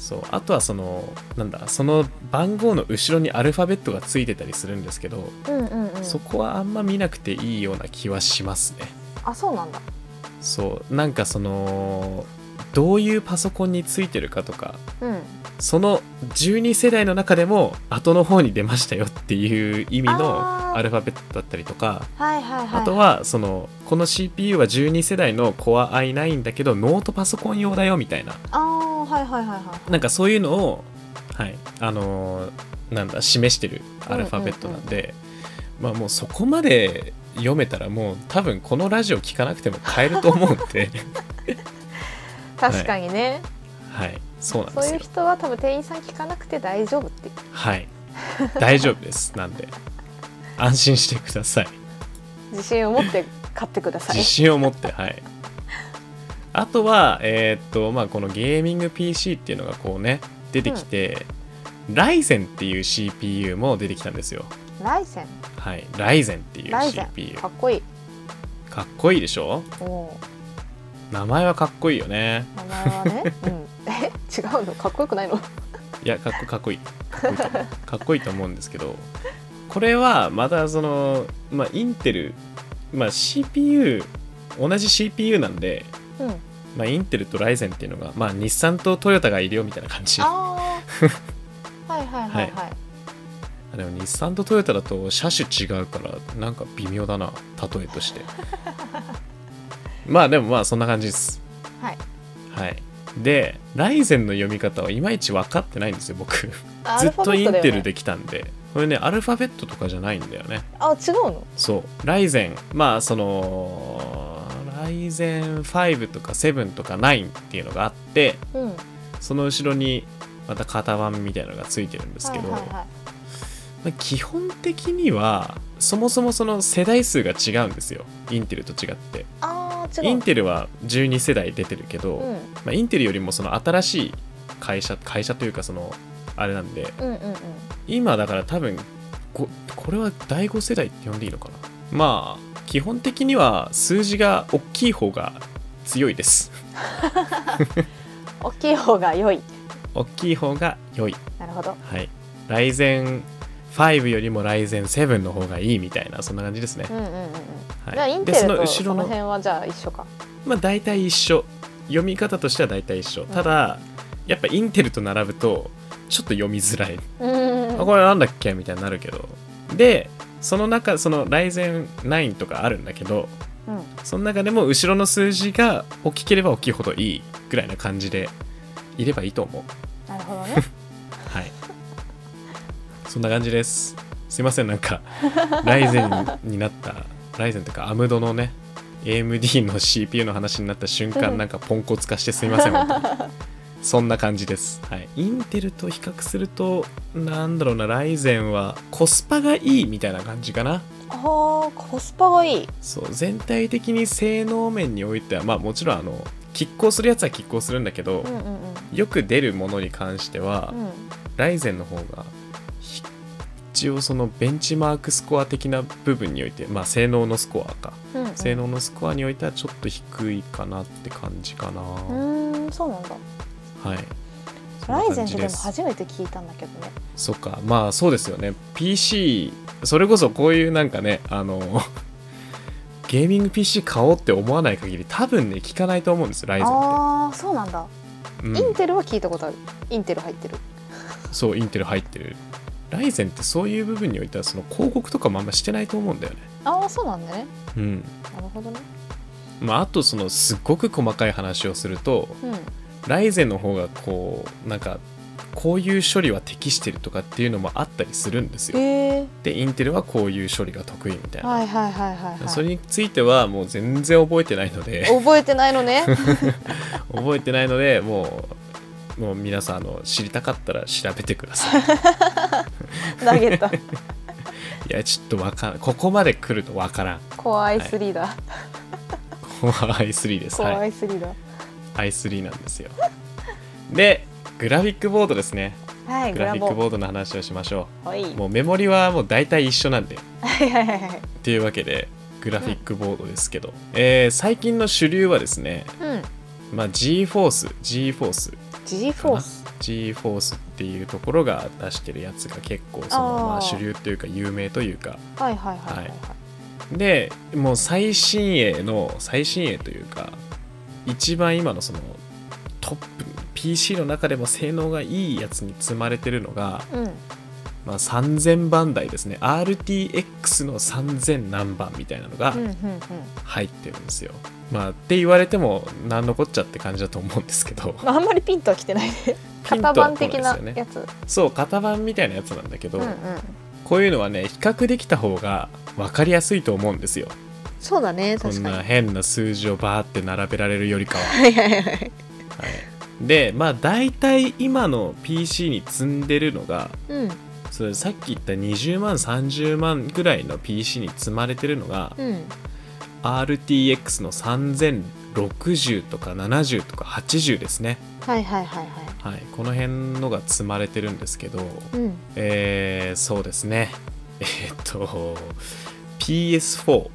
そう。あとはそのなんだその番号の後ろにアルファベットがついてたりするんですけど、うんうんうん。そこはあんま見なくていいような気はしますね。あそうなんだ。そう。なんかそのどういうパソコンについてるかとかうんその12世代の中でも後の方に出ましたよっていう意味のアルファベットだったりとかはいはいはい。あとはそのこの CPU は12世代の Core i9 だけどノートパソコン用だよみたいな。ああはいはいはいはいなんかそういうのをはい。あのーなんだ示してるアルファベットなんで、まあもうそこまで読めたらもう多分このラジオ聞かなくても買えると思うんで。確かにね、はいそうなんでそういう人は多分店員さん聞かなくて大丈夫ってはい。大丈夫です。なんで。安心してください。自信を持って買ってください。自信を持ってはい。あとはえーっとまあこのゲーミング PC っていうのがこうね出てきて、ライゼンっていう CPU も出てきたんですよ。ライセン？はい。ライゼンっていう CPU かっこいい。かっこいいでしょ？おお名前はかっこいいよね。名前はね、うん、え違うの？かっこよくないの？いやかっこかっこいい。かっこいいと思うんですけどこれはまたそのまあインテルまあ CPU 同じ CPU なんでうん。まあ、インテルとライゼンっていうのが、まあ、日産とトヨタがいるよみたいな感じ。あああはいはいはい。はい、でも日産とトヨタだと車種違うから、なんか微妙だな、例えとして。まあでもまあそんな感じです。はいはい。で、ライゼンの読み方はいまいち分かってないんですよ、僕。あずっとインテル。できたんで。これね、アルファベットとかじゃないんだよね。あ違うの？そう。ライゼン、まあその、ライゼン5とか7とか9っていうのがあって、うんその後ろにまた型番みたいなのがついてるんですけど、はいはいはいまあ基本的にはそもそもその世代数が違うんですよインテルと違ってあインテルは12世代出てるけど、うん。まあ、インテルよりもその新しい会社会社というかそのあれなんでうんうんうん。今だから多分ここれは第5世代って呼んでいいのかな？まあ基本的には数字が大きい方が強いです。大きい方が良い。大きい方が良い。なるほど。はい。ライゼン5よりもライゼン7の方がいいみたいなそんな感じですね。うんうんうんうん。はい。じゃあインでそのテルとそ後ろのの辺はじゃあ一緒か。まあ大体一緒。読み方としては大体一緒。ただやっぱインテルと並ぶとちょっと読みづらい。うん。あこれなんだっけ？みたいになるけど。でその中そのライゼン9とかあるんだけどうん。その中でも後ろの数字が大きければ大きいほどいいぐらいな感じでいればいいと思う。なるほどね。はいそんな感じです。すいませんなんかライゼンになったライゼンというかアムドのね AMD の CPU の話になった瞬間なんかポンコツ化してすいません本当に。そんな感じです、はい、インテルと比較するとなんだろうなライゼンはコスパがいいみたいな感じかな。あーコスパがいい。そう全体的に性能面においてはまあもちろんあの拮抗するやつは拮抗するんだけど、うんうんうん。よく出るものに関しては、うん。ライゼンの方がひ一応そのベンチマークスコア的な部分においてまあ性能のスコアか、うんうん。性能のスコアにおいてはちょっと低いかなって感じかな、うーんそうなんだ。はい。ラなイゼンってでも初めて聞いたんだけどね。そっか。まあそうですよね。PC それこそこういうなんかねあの ゲーミング PC 買おうって思わない限り多分ね聞かないと思うんですよライゼンって。ああそうなんだ、うん。インテルは聞いたことある。インテル入ってる。そうインテル入ってるライゼンってそういう部分においてはその広告とかもあんましてないと思うんだよね。ああそうなんだね。うん。なるほどね。まああとそのすっごく細かい話をするとうん。ライゼンの方がこうなんかこういう処理は適してるとかっていうのもあったりするんですよ。えー、でインテルはこういう処理が得意みたいな、はいはいはいはい、はい、それについてはもう全然覚えてないので。覚えてないのね。覚えてないのでもうもう皆さんあの知りたかったら調べてください 投げた。いやちょっとわからんここまで来るとわからん。コア i3 だ、ここは i3 です。コアはい i3 だ i3 なんですよ。でグラフィックボードですね。はいグラフィックボードの話をしましょはい。うもうメモリはもう大体一緒なんで。はいはいはいはい。というわけでグラフィックボードですけど、えー最近の主流はですね、うん。まあ、GForce、GForce、G フォース GForce っていうところが出してるやつが結構そのまあ主流というか有名というか。はいはいはいはい、はい。でもう最新鋭の最新鋭というか一番今のそのトップ PC の中でも性能がいいやつに積まれてるのが、うん。まあ、3000番台ですね。RTX の3000何番みたいなのがうんうんうん。入ってるんですよ、まあって言われても何のこっちゃって感じだと思うんですけど。まああんまりピンとは来てないね。型番的なやつ、そう型番みたいなやつなんだけど、うんうん。こういうのはね比較できた方が分かりやすいと思うんですよ。そうだねそんな確かに変な数字をバーって並べられるよりかは。はいはいはいはい、でまあ大体今の PC に積んでるのがうん。それさっき言った20万30万ぐらいの PC に積まれてるのが、うん RTX の3060とか70とか80ですね、はいはいはいははい、この辺のが積まれてるんですけどいうん。えー、そうですね。えーっと PS4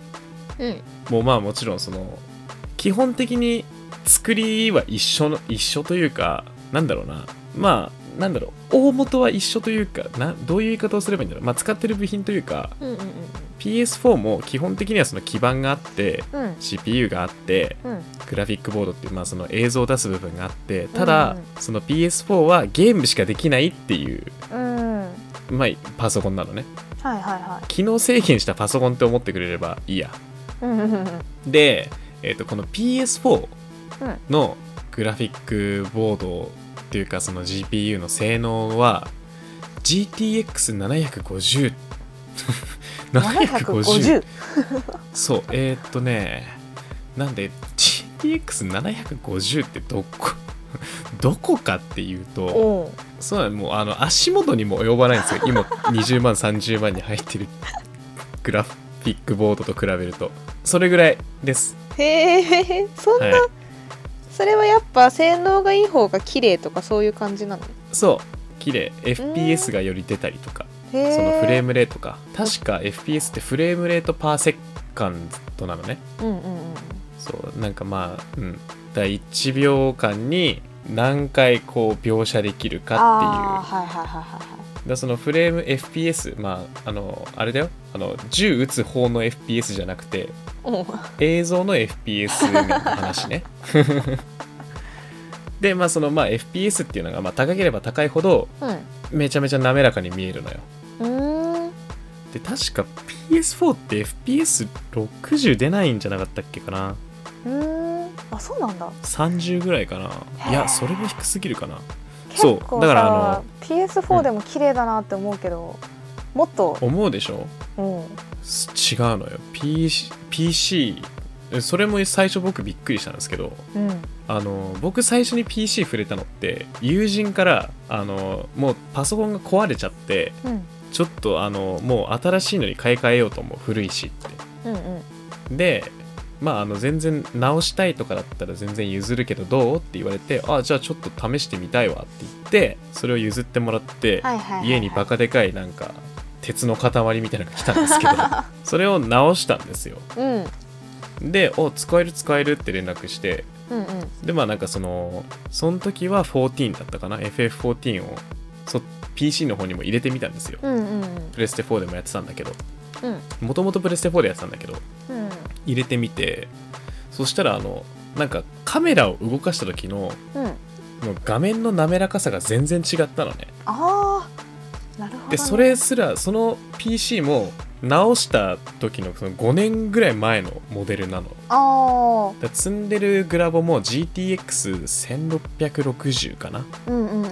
うん。もまあもちろんその基本的に作りは一緒の一緒というかなんだろうな。まあなんだろう大元は一緒というかなどういう言い方をすればいいんだろう、まあ、使ってる部品というかうんうん PS4 も基本的にはその基板があってうん。うん CPU があってうん。グラフィックボードっていう、まあ、その映像を出す部分があってただ、うんうん。その PS4 はゲームしかできないっていう、うん。はいまあ、パソコンなのね。はいは機能制限したパソコンって思ってくれればいいや。いうんうんうん。で、えー、とこの PS4 うん。のグラフィックボードっていうかその GPU の性能は GTX750 750 750そうえー、っとねなんで GTX750 ってどこどこかっていうとおそうなのもうあの足元にも及ばないんですよ。今20万30万に入ってるグラフィックボードと比べると。それぐらいです。へえそんな、はいそれはやっぱ性能がいい方が綺麗とかそういう感じなの？そう。綺麗。FPS がより出たりとか。そのフレームレートか。確か FPS ってフレームレート per second なのね。うんうんうん。そう。なんかまあうん。だ1秒間に何回こう描写できるかっていう。はいはいはいはいだそのフレーム FPS まああのあれだよあの銃撃つ方の FPS じゃなくてはい映像の FPS の話ね。でまあそのまあ FPS っていうのがまあ高ければ高いほどうんめちゃめちゃ滑らかに見えるのよ。うん。うで確か PS4 って FPS60 出ないんじゃなかったっけかな。うーん。あそうなんだ。30ぐらいかな。いやそれも低すぎるかな。結そう。構だからさあの PS4 でも綺麗だなって思うけど、もっと、思うでしょ？うん、す違うのよ。PC, PC それも最初僕びっくりしたんですけどうん、あの僕最初に PC 触れたのって友人からあのもうパソコンが壊れちゃってうん、ちょっとあのもう新しいのに買い替えようと思う古いしって。うん、うん、でまああの全然直したいとかだったら全然譲るけどどうって言われてあじゃあちょっと試してみたいわって言ってそれを譲ってもらって、家にバカでかいなんか鉄の塊みたいなのが来たんですけど それを直したんですよ。うん、で「お使える使える」って連絡してうん、うん、でまあなんかそのその時は14だったかな？FF14 をそ PC の方にも入れてみたんですよ。うん、うん、プレステ4でもやってたんだけど。うん、もともとプレステ4でやってたんだけどうん、入れてみてそしたらあのなんかカメラを動かした時のうん、の画面の滑らかさが全然違ったのね。ああ。でそれすらその PC も直した時のその5年ぐらい前のモデルなの。あだ積んでるグラボも GTX1660 かなっあ、うん、うん、うん、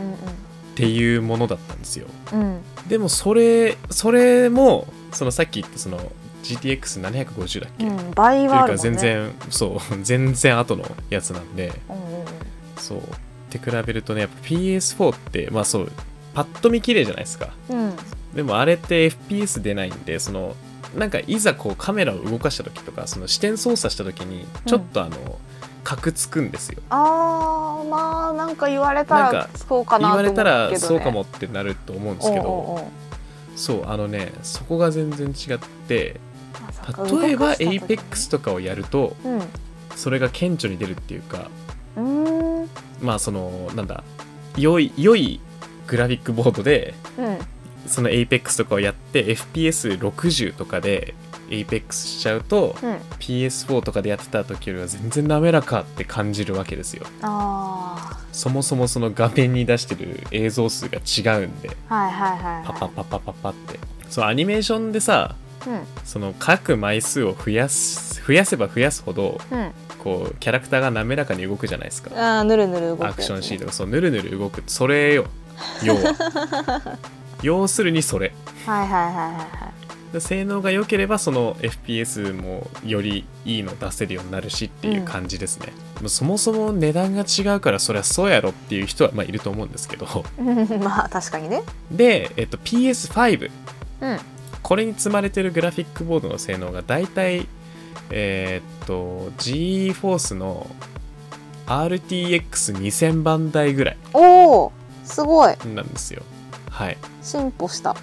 ていうものだったんですよ。うん、うん、でもそれそれもそのさっき言ったその GTX750 だっけ、うん、倍というかはあるね。全然そう 全然後のやつなんで。うん、うん、うん、そう。って比べるとねやっぱ PS4 ってまあそうパッと見綺麗じゃないですか。うん、でもあれって FPS 出ないんでそのなんかいざこうカメラを動かした時とかその視点操作した時にちょっとあの、カクつくんですよ。ああ、まあ、なんか言われたらそうかなね。言われたらそうかもってなると思うんですけどそうあのねそこが全然違って例えば APEX とかをやるとうん、それが顕著に出るっていうかうーん、まあそのなんだ良い良いグラフィックボードでうん、その APEX とかをやって FPS60 とかで APEX しちゃうとうん、PS4 とかでやってた時よりは全然滑らかって感じるわけですよ。あそもそもその画面に出してる映像数が違うんで。あ、はいはいはい、はい。パパパパパパってそうアニメーションでさうん、その書く枚数を増やす増やせば増やすほどうん、こうキャラクターが滑らかに動くじゃないですかああ、ぬるぬる動くね、アクションシーンとかそうぬるぬる動くそれよ 要は。要するにそれ。はいはいはいはいはい。で性能が良ければその FPS もよりいいの出せるようになるしっていう感じですね、もうそもそも値段が違うからそりゃそうやろっていう人はまあいると思うんですけど。うん。まあ確かにね。で、えっと、PS5 うん。これに積まれてるグラフィックボードの性能がだいたいえーっと GForce の RTX2000 番台ぐらい。おお、すごい。なんですよ。はい。進歩した。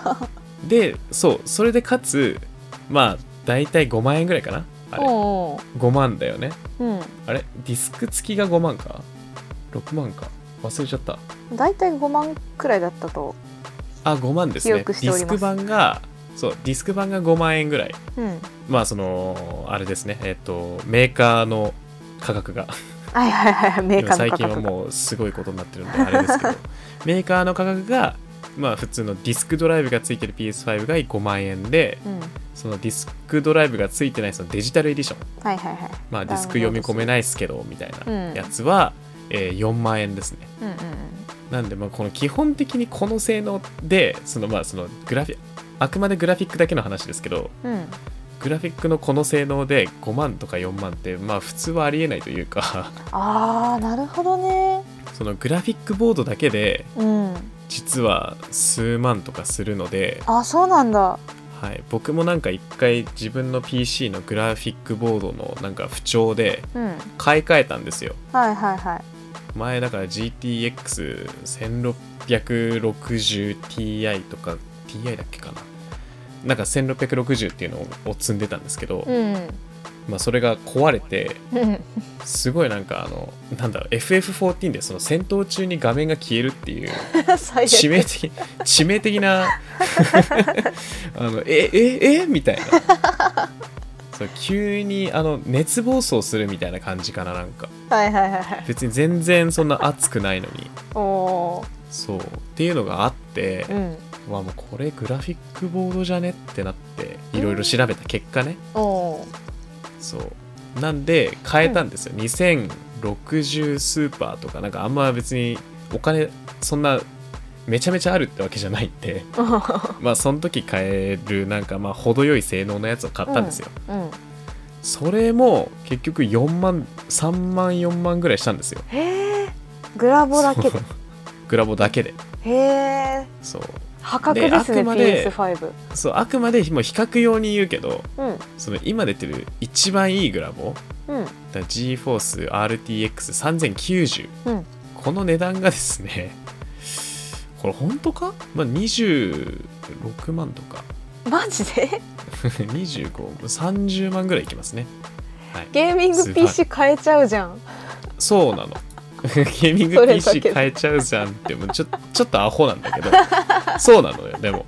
でそうそれでかつまあ大体5万円ぐらいかな？あれ。お5万だよね。お、うん。あれ？ディスク付きが5万か？6万か？忘れちゃった。だいたい5万くらいだったと。あ5万です記ねディスク版がそうディスク版が5万円ぐらい。うん。まあそのあれですね。えっ、とメーカーの価格がはいはいはい、メーカーの今最近は。もうすごいことになってるんであれですけど メーカーの価格がまあ普通のディスクドライブがついてる PS5 が5万円でうん。そのディスクドライブがついてないそのデジタルエディションはいはいはい。まあディスク読み込めないっすけどみたいうんなやつは、えー4万円ですねうんうんなんでまあこの基本的にこの性能でそのまあそのグラフィあくまでグラフィックだけの話ですけどうん。うん。グラフィックのこの性能で5万とか4万ってまあ普通はありえないというかあーなるほどね。そのグラフィックボードだけでうん。実は数万とかするので、あそうなんだ。はい、僕もなんか一回自分の PC のグラフィックボードのなんか不調でうん。買い替えたんですよ。はいはいはい。前だから GTX1660Ti とか Ti だっけかななんか1660っていうのを積んでたんですけど、うん。まあ、それが壊れてうん。すごいなんかあのなんだろう FF14 でその戦闘中に画面が消えるっていう 致命的致命的な あのえええ？みたいな。そう急にあの熱暴走するみたいな感じかななんか。はいはいはいはい。別に全然そんな熱くないのに。そう。っていうのがあってー、うんわもうこれグラフィックボードじゃねってなっていろいろ調べた結果ね。そう。なんで変えたんですよ、2060スーパーとかなんかあんま別にお金そんなめちゃめちゃあるってわけじゃないんで。まあその時買えるなんかまあ程よい性能のやつを買ったんですよ、うん。それも結局4万3万4万ぐらいしたんですよ。へえグラボだけで。グラボだけで。へえそう破格ですねであくまで PS5 そうあくまでもう比較用に言うけどうん。その今出てる一番いいグラボうん。だから GForce RTX3090、うん。この値段がですねこれ本当か、まあ、26万とか。マジで？2530万ぐらいいきますね。はい。ゲーミング PC 変えちゃうじゃん。そうなの ゲーミング PC 変えちゃうじゃんってもうちょちょっとアホなんだけど。そうなのよでも。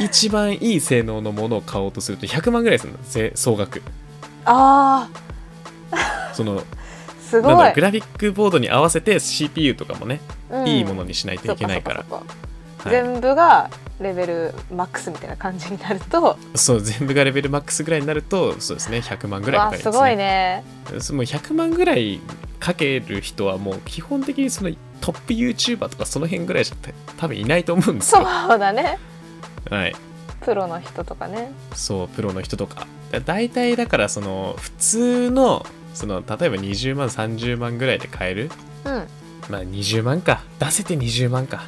一番いい性能のものを買おうとすると100万ぐらいするのぜ総額。あそのー すごい。グラフィックボードに合わせて CPU とかもね、うん。いいものにしないといけないから。い。全部がレベルマックスみたいな感じになると。そう全部がレベルマックスぐらいになるとそうですね100万ぐらいかわかりますすごいね。ねその100万ぐらいかける人はもう基本的にそのトップ YouTuber とかその辺ぐらいじゃ多分いないと思うんですそうよだね。はい。プロの人とかね。そうプロの人とか。だ大体だからその普通のその例えば20万30万ぐらいで買える。うん。まあ20万か。出せて20万か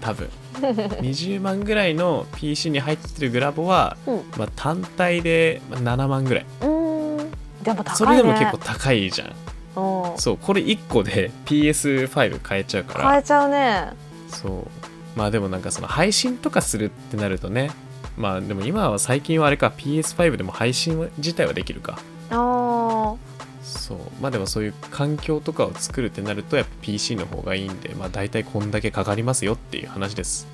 多分。20万ぐらいの PC に入ってるグラボは、うん。まあ、単体でまあ7万ぐらい、でも高いね。それでも結構高いじゃん。構そうこれ1個で PS5 買えちゃうか変らえちゃうね。そう。まあでもなんかその配信とかするってなるとね。まあでも今は最近はあれか PS5 でも配信自体はできるか。あーそう。まあでもそういう環境とかを作るってなるとやっぱ PC の方がいいんでまあ大体こんだけかかりますよっていう話です。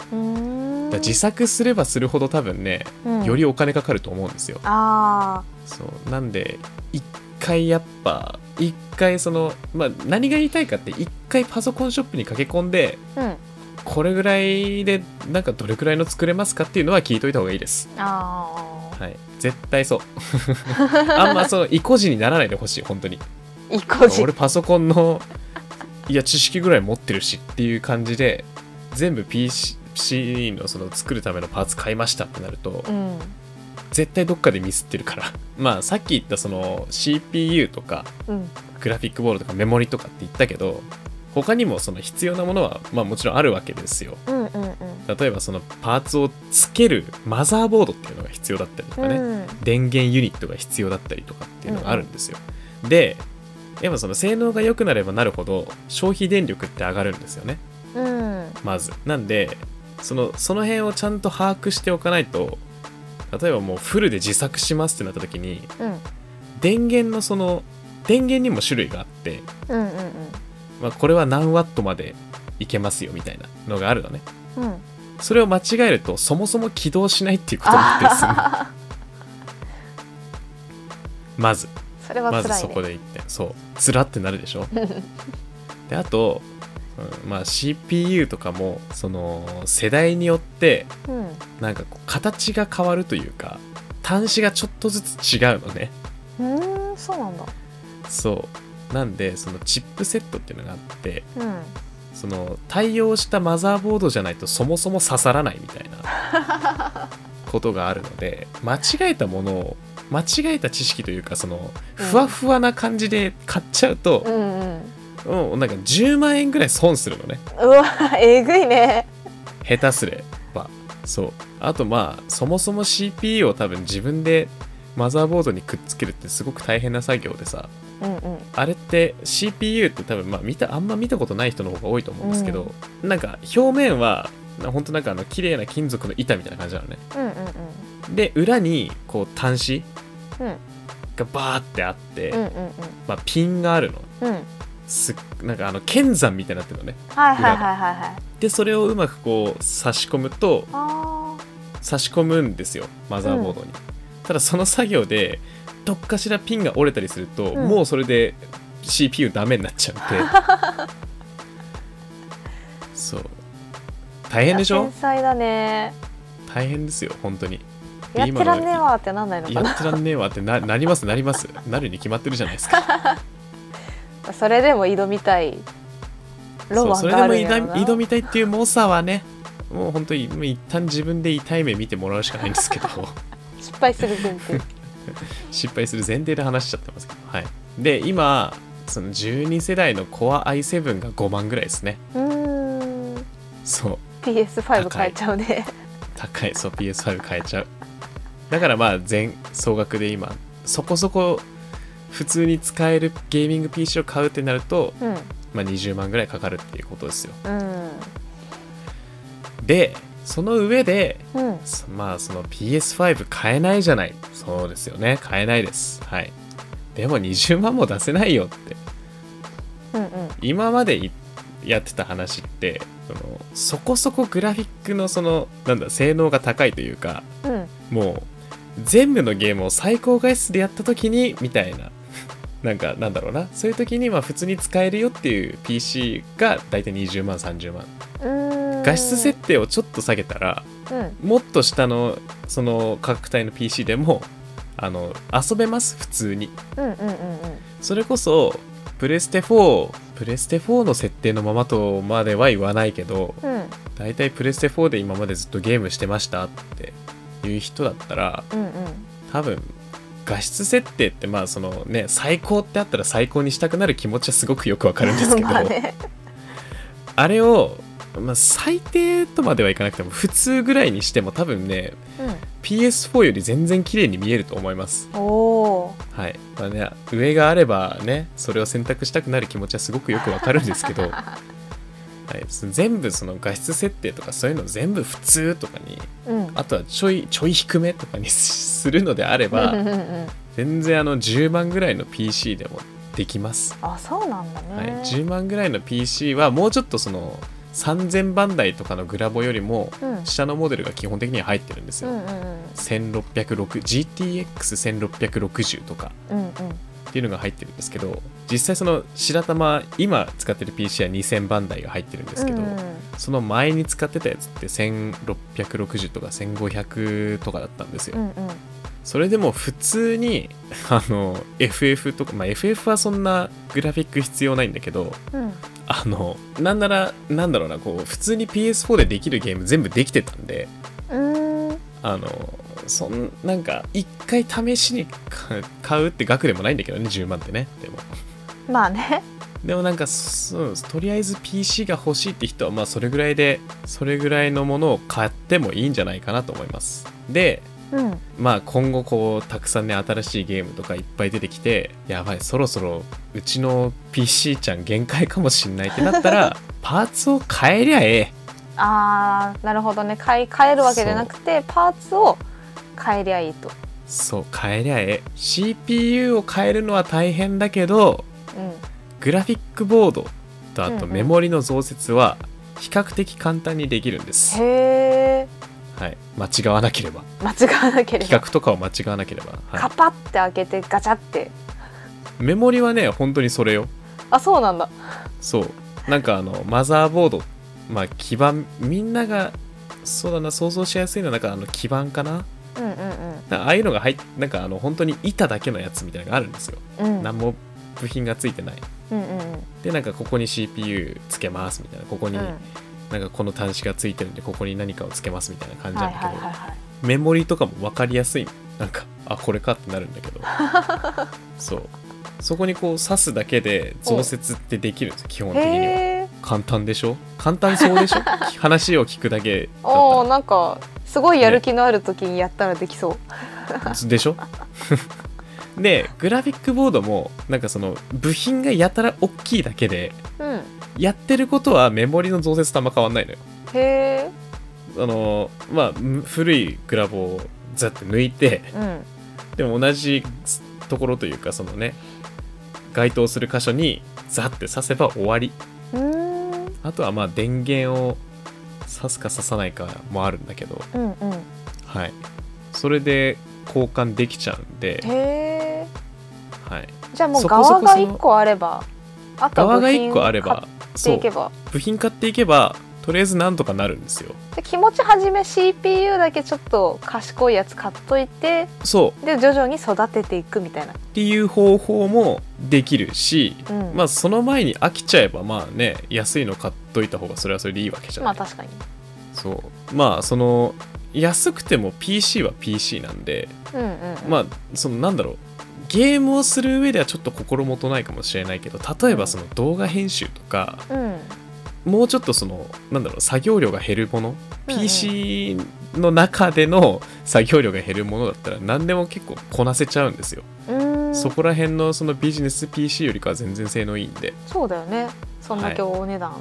だ自作すればするほど多分ねうん。よりお金かかると思うんですよ、あそう。なんで一回やっぱ一回そのまあ何が言いたいかって一回パソコンショップに駆け込んであうん。これぐらいでなんかどれくらいの作れますかっていうのは聞いといた方がいいです。はい絶対そう。あんまその意固地にならないでほしい本当に。いこじ俺パソコンのいや知識ぐらい持ってるしっていう感じで全部 PC のその作るためのパーツ買いましたってなるとうん絶対どっかでミスってるから。まあさっき言ったその CPU とかうん。グラフィックボードとかメモリとかって言ったけど他にもその必要なものはまあもちろんあるわけですよ。うんうん例えばそのパーツをつけるマザーボードっていうのが必要だったりとかね、うん。電源ユニットが必要だったりとかっていうのがあるんですよ、でやっぱその性能が良くなればなるほど消費電力って上がるんですよね。うん。まず。なんでそのその辺をちゃんと把握しておかないと例えばもうフルで自作しますってなった時にうん。電源のその電源にも種類があって、うんうんまあ、これは何ワットまでいけますよみたいなのがあるのね。うん。うんそれを間違えるとそもそも起動しないっていうことになってるんですよ。あ まず。ーそれはまずそこで一点そう。つらってなるでしょ。であと、うんまあ、CPU とかもその世代によってうん。なんかこう形が変わるというか端子がちょっとずつ違うのね。うーんそうなんだ。そうなんでそのチップセットっていうのがあってうん。その対応したマザーボードじゃないとそもそも刺さらないみたいな ことがあるので間違えたものを間違えた知識というかそのふわふわな感じで買っちゃうとう、んうん。もうなんか10万円ぐらい損するのね。うわえぐいね。下手すれば。そう。あとまあそもそも CPU を多分自分でマザーボードにくっつけるってすごく大変な作業でさうんうん。あれって CPU って多分まあ見たあんま見たことない人の方が多いと思うんですけど、なんか表面はほんとなんかあの綺麗な金属の板みたいな感じなのね。うんうんで裏にこう端子うん。がバーってあって、うんうんまあ、ピンがあるの。うん。うんすっなんかあの剣山みたいになってるのね。はいはいはいはいはい。でそれをうまくこう差し込むとあ差し込むんですよマザーボードに、ただその作業でどっかしらピンが折れたりすると、うん。もうそれで CPU ダメになっちゃうんで。そう。大ー変でしょ？天才だね。大変ですよ本当に。やってらんねえわってなんないのかな？やってらんねえわってななりますなります。なるに決まってるじゃないですか。それでも挑みたい。ロマンがあそうそれでもるんやろな挑挑みたいっていう猛者はねもう本当にもう一旦自分で痛い目見てもらうしかないんですけど。失敗する前提失敗する前提で話しちゃってますけどはい。で今その12世代の Core i7 が5万ぐらいですね。うーん。そう。PS5 変えちゃうね。高い。そう PS5 変えちゃう。だからまあ全総額で今そこそこ普通に使えるゲーミング PC を買うってなると、うん。まあ、20万ぐらいかかるっていうことですよ。うん。でその上でうん。そまあその PS5 買えないじゃない。そうですよね。買えないです。はい。でも20万も出せないよって。うんうん。今までいやってた話ってそのそこそこグラフィックのそのなんだ性能が高いというかうん。もう全部のゲームを最高画質でやった時にみたいな。なんかなんだろうな。そういう時にまあ普通に使えるよっていう PC が大体20万30万画質設定をちょっと下げたらうん。もっと下のその価格帯の PC でもあの遊べます普通に。うんうんうんうん。それこそプレステ4プレステ4の設定のままとまでは言わないけどうん。大体プレステ4で今までずっとゲームしてましたっていう人だったらうんうん。多分画質設定ってまあそのね最高ってあったら最高にしたくなる気持ちはすごくよくわかるんですけど。まあね。あれを、まあ、最低とまではいかなくても普通ぐらいにしても多分ね PS4 より全然綺麗に見えると思います。はい。まあね上があればねそれを選択したくなる気持ちはすごくよくわかるんですけど、はい、全部その画質設定とかそういうの全部普通とかにうん。あとはちょいちょい低めとかにするのであればうんうんうん全然あの10万ぐらいの PC でもできます、あそうなんだはい、ね10万ぐらいの PC はもうちょっとその3000番台とかのグラボよりもうん。下のモデルが基本的には入ってるんですよ、うんうん 1660GTX1660 とかっていうのが入ってるんですけど実際その白玉今使ってる PC は2000番台が入ってるんですけど、うんうん。その前に使ってたやつって1660とか1500とかだったんですよ、うんうん。それでも普通にあの FF とか、まあ、FF はそんなグラフィック必要ないんだけどうんあのなんならなんだろうなこう普通に PS4 でできるゲーム全部できてたんであのそんなんか一回試しに買買うって額でもないんだけどね10万ってねでも。まあね。でもなんかそうとりあえず PC が欲しいって人はまあそれぐらいでそれぐらいのものを買ってもいいんじゃないかなと思います。でうん。まあ今後こうたくさんね新しいゲームとかいっぱい出てきてやばいそろそろうちの PC ちゃん限界かもしんないってなったら パーツを変えりゃええ。あーなるほどね。買い変えるわけじゃなくてパーツを変えりゃいいと。そう変えりゃええ。CPU を変えるのは大変だけどうん。グラフィックボードとあとうんうんメモリの増設は比較的簡単にできるんです、へえはい、間違わなければ。間違わなけれ比ば較とかを間違わなければ、はカパって開けてガチャって。い、メモリはね本当にそれよ。あそうなんだ。そう。なんかあのマザーボード。まあ基板みんながそうだな想像しやすいのはなんかあの基板かな。うんうんなんかああいうのが入っなんかあの本当に板だけのやつみたいなのがあるんですよ、うん。うん何も部品がついてない。うんうんでなんかここに CPU つけますみたいな。ここにうんなんかこの端子がついてるんでここに何かをつけますみたいな感じなはいんだけど、はいはいはいメモリとかも分かりやすい。なんかあこれかってなるんだけど。そう。そこにこう刺すだけで増設ってできるんですよ基本的には。簡単でしょ？簡単そうでしょ？話を聞くだけだおなんかすごいやる気のある時にやったらできそう、でしょ？でグラフィックボードもなんかその部品がやたら大きいだけでうん。やってることはメモリの増設とあんま変わんないのよ。へえ。あのまあむ古いグラボをザッて抜いてうん。でも同じところというかそのね該当する箇所にザッて刺せば終わり。あとはまあ電源を刺すか刺さないかもあるんだけど。うんうん。はい。それで交換できちゃうんで、はい、じゃあもう側がその1個あればあとは側が部品1個あれ買ばそいうけば。部品買っていけばとりあえずなんとかなるんですよ。で気持ち始め CPU だけちょっと賢いやつ買っといてそう。で徐々に育てていくみたいな、っていう方法もできるし、うん、まあその前に飽きちゃえばまあね安いの買っといた方がそれはそれでいいわけじゃない、まあ確かに。そう。まあその安くても PC は PC なんでうんうん、うん、まあそのなんだろう。ゲームをする上ではちょっと心もとないかもしれないけど例えばその動画編集とか、うん。もうちょっとそのなんだろう作業量が減るもの、うんうん。PC の中での作業量が減るものだったら何でも結構こなせちゃうんですよ、そこら辺のそのビジネス PC よりかは全然性能いいんで。そうだよね。そんだけお値段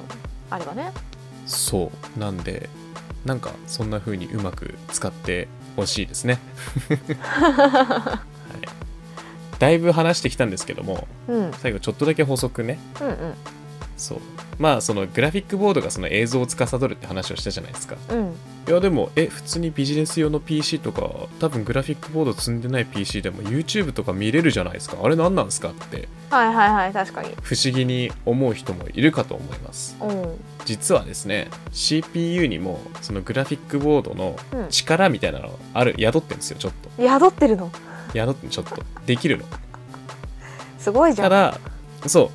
あればね、そう。なんでなんかそんな風にうまく使ってほしいですね、はい、だいぶ話してきたんですけどもうん、うん最後ちょっとだけ補足ね。うんそう。まあそのグラフィックボードがその映像を司るって話をしたじゃないですか。うん。いやでもえ普通にビジネス用の PC とか多分グラフィックボード積んでない PC でも YouTube とか見れるじゃないですか。あれ何なんですかって。はいはいはい確かに。不思議に思う人もいるかと思います。うん実はですね CPU にもそのグラフィックボードのうん。力みたいなのある宿ってんですよちょっと。宿ってるの？宿ってんちょっと。できるの。すごいじゃん。ただそ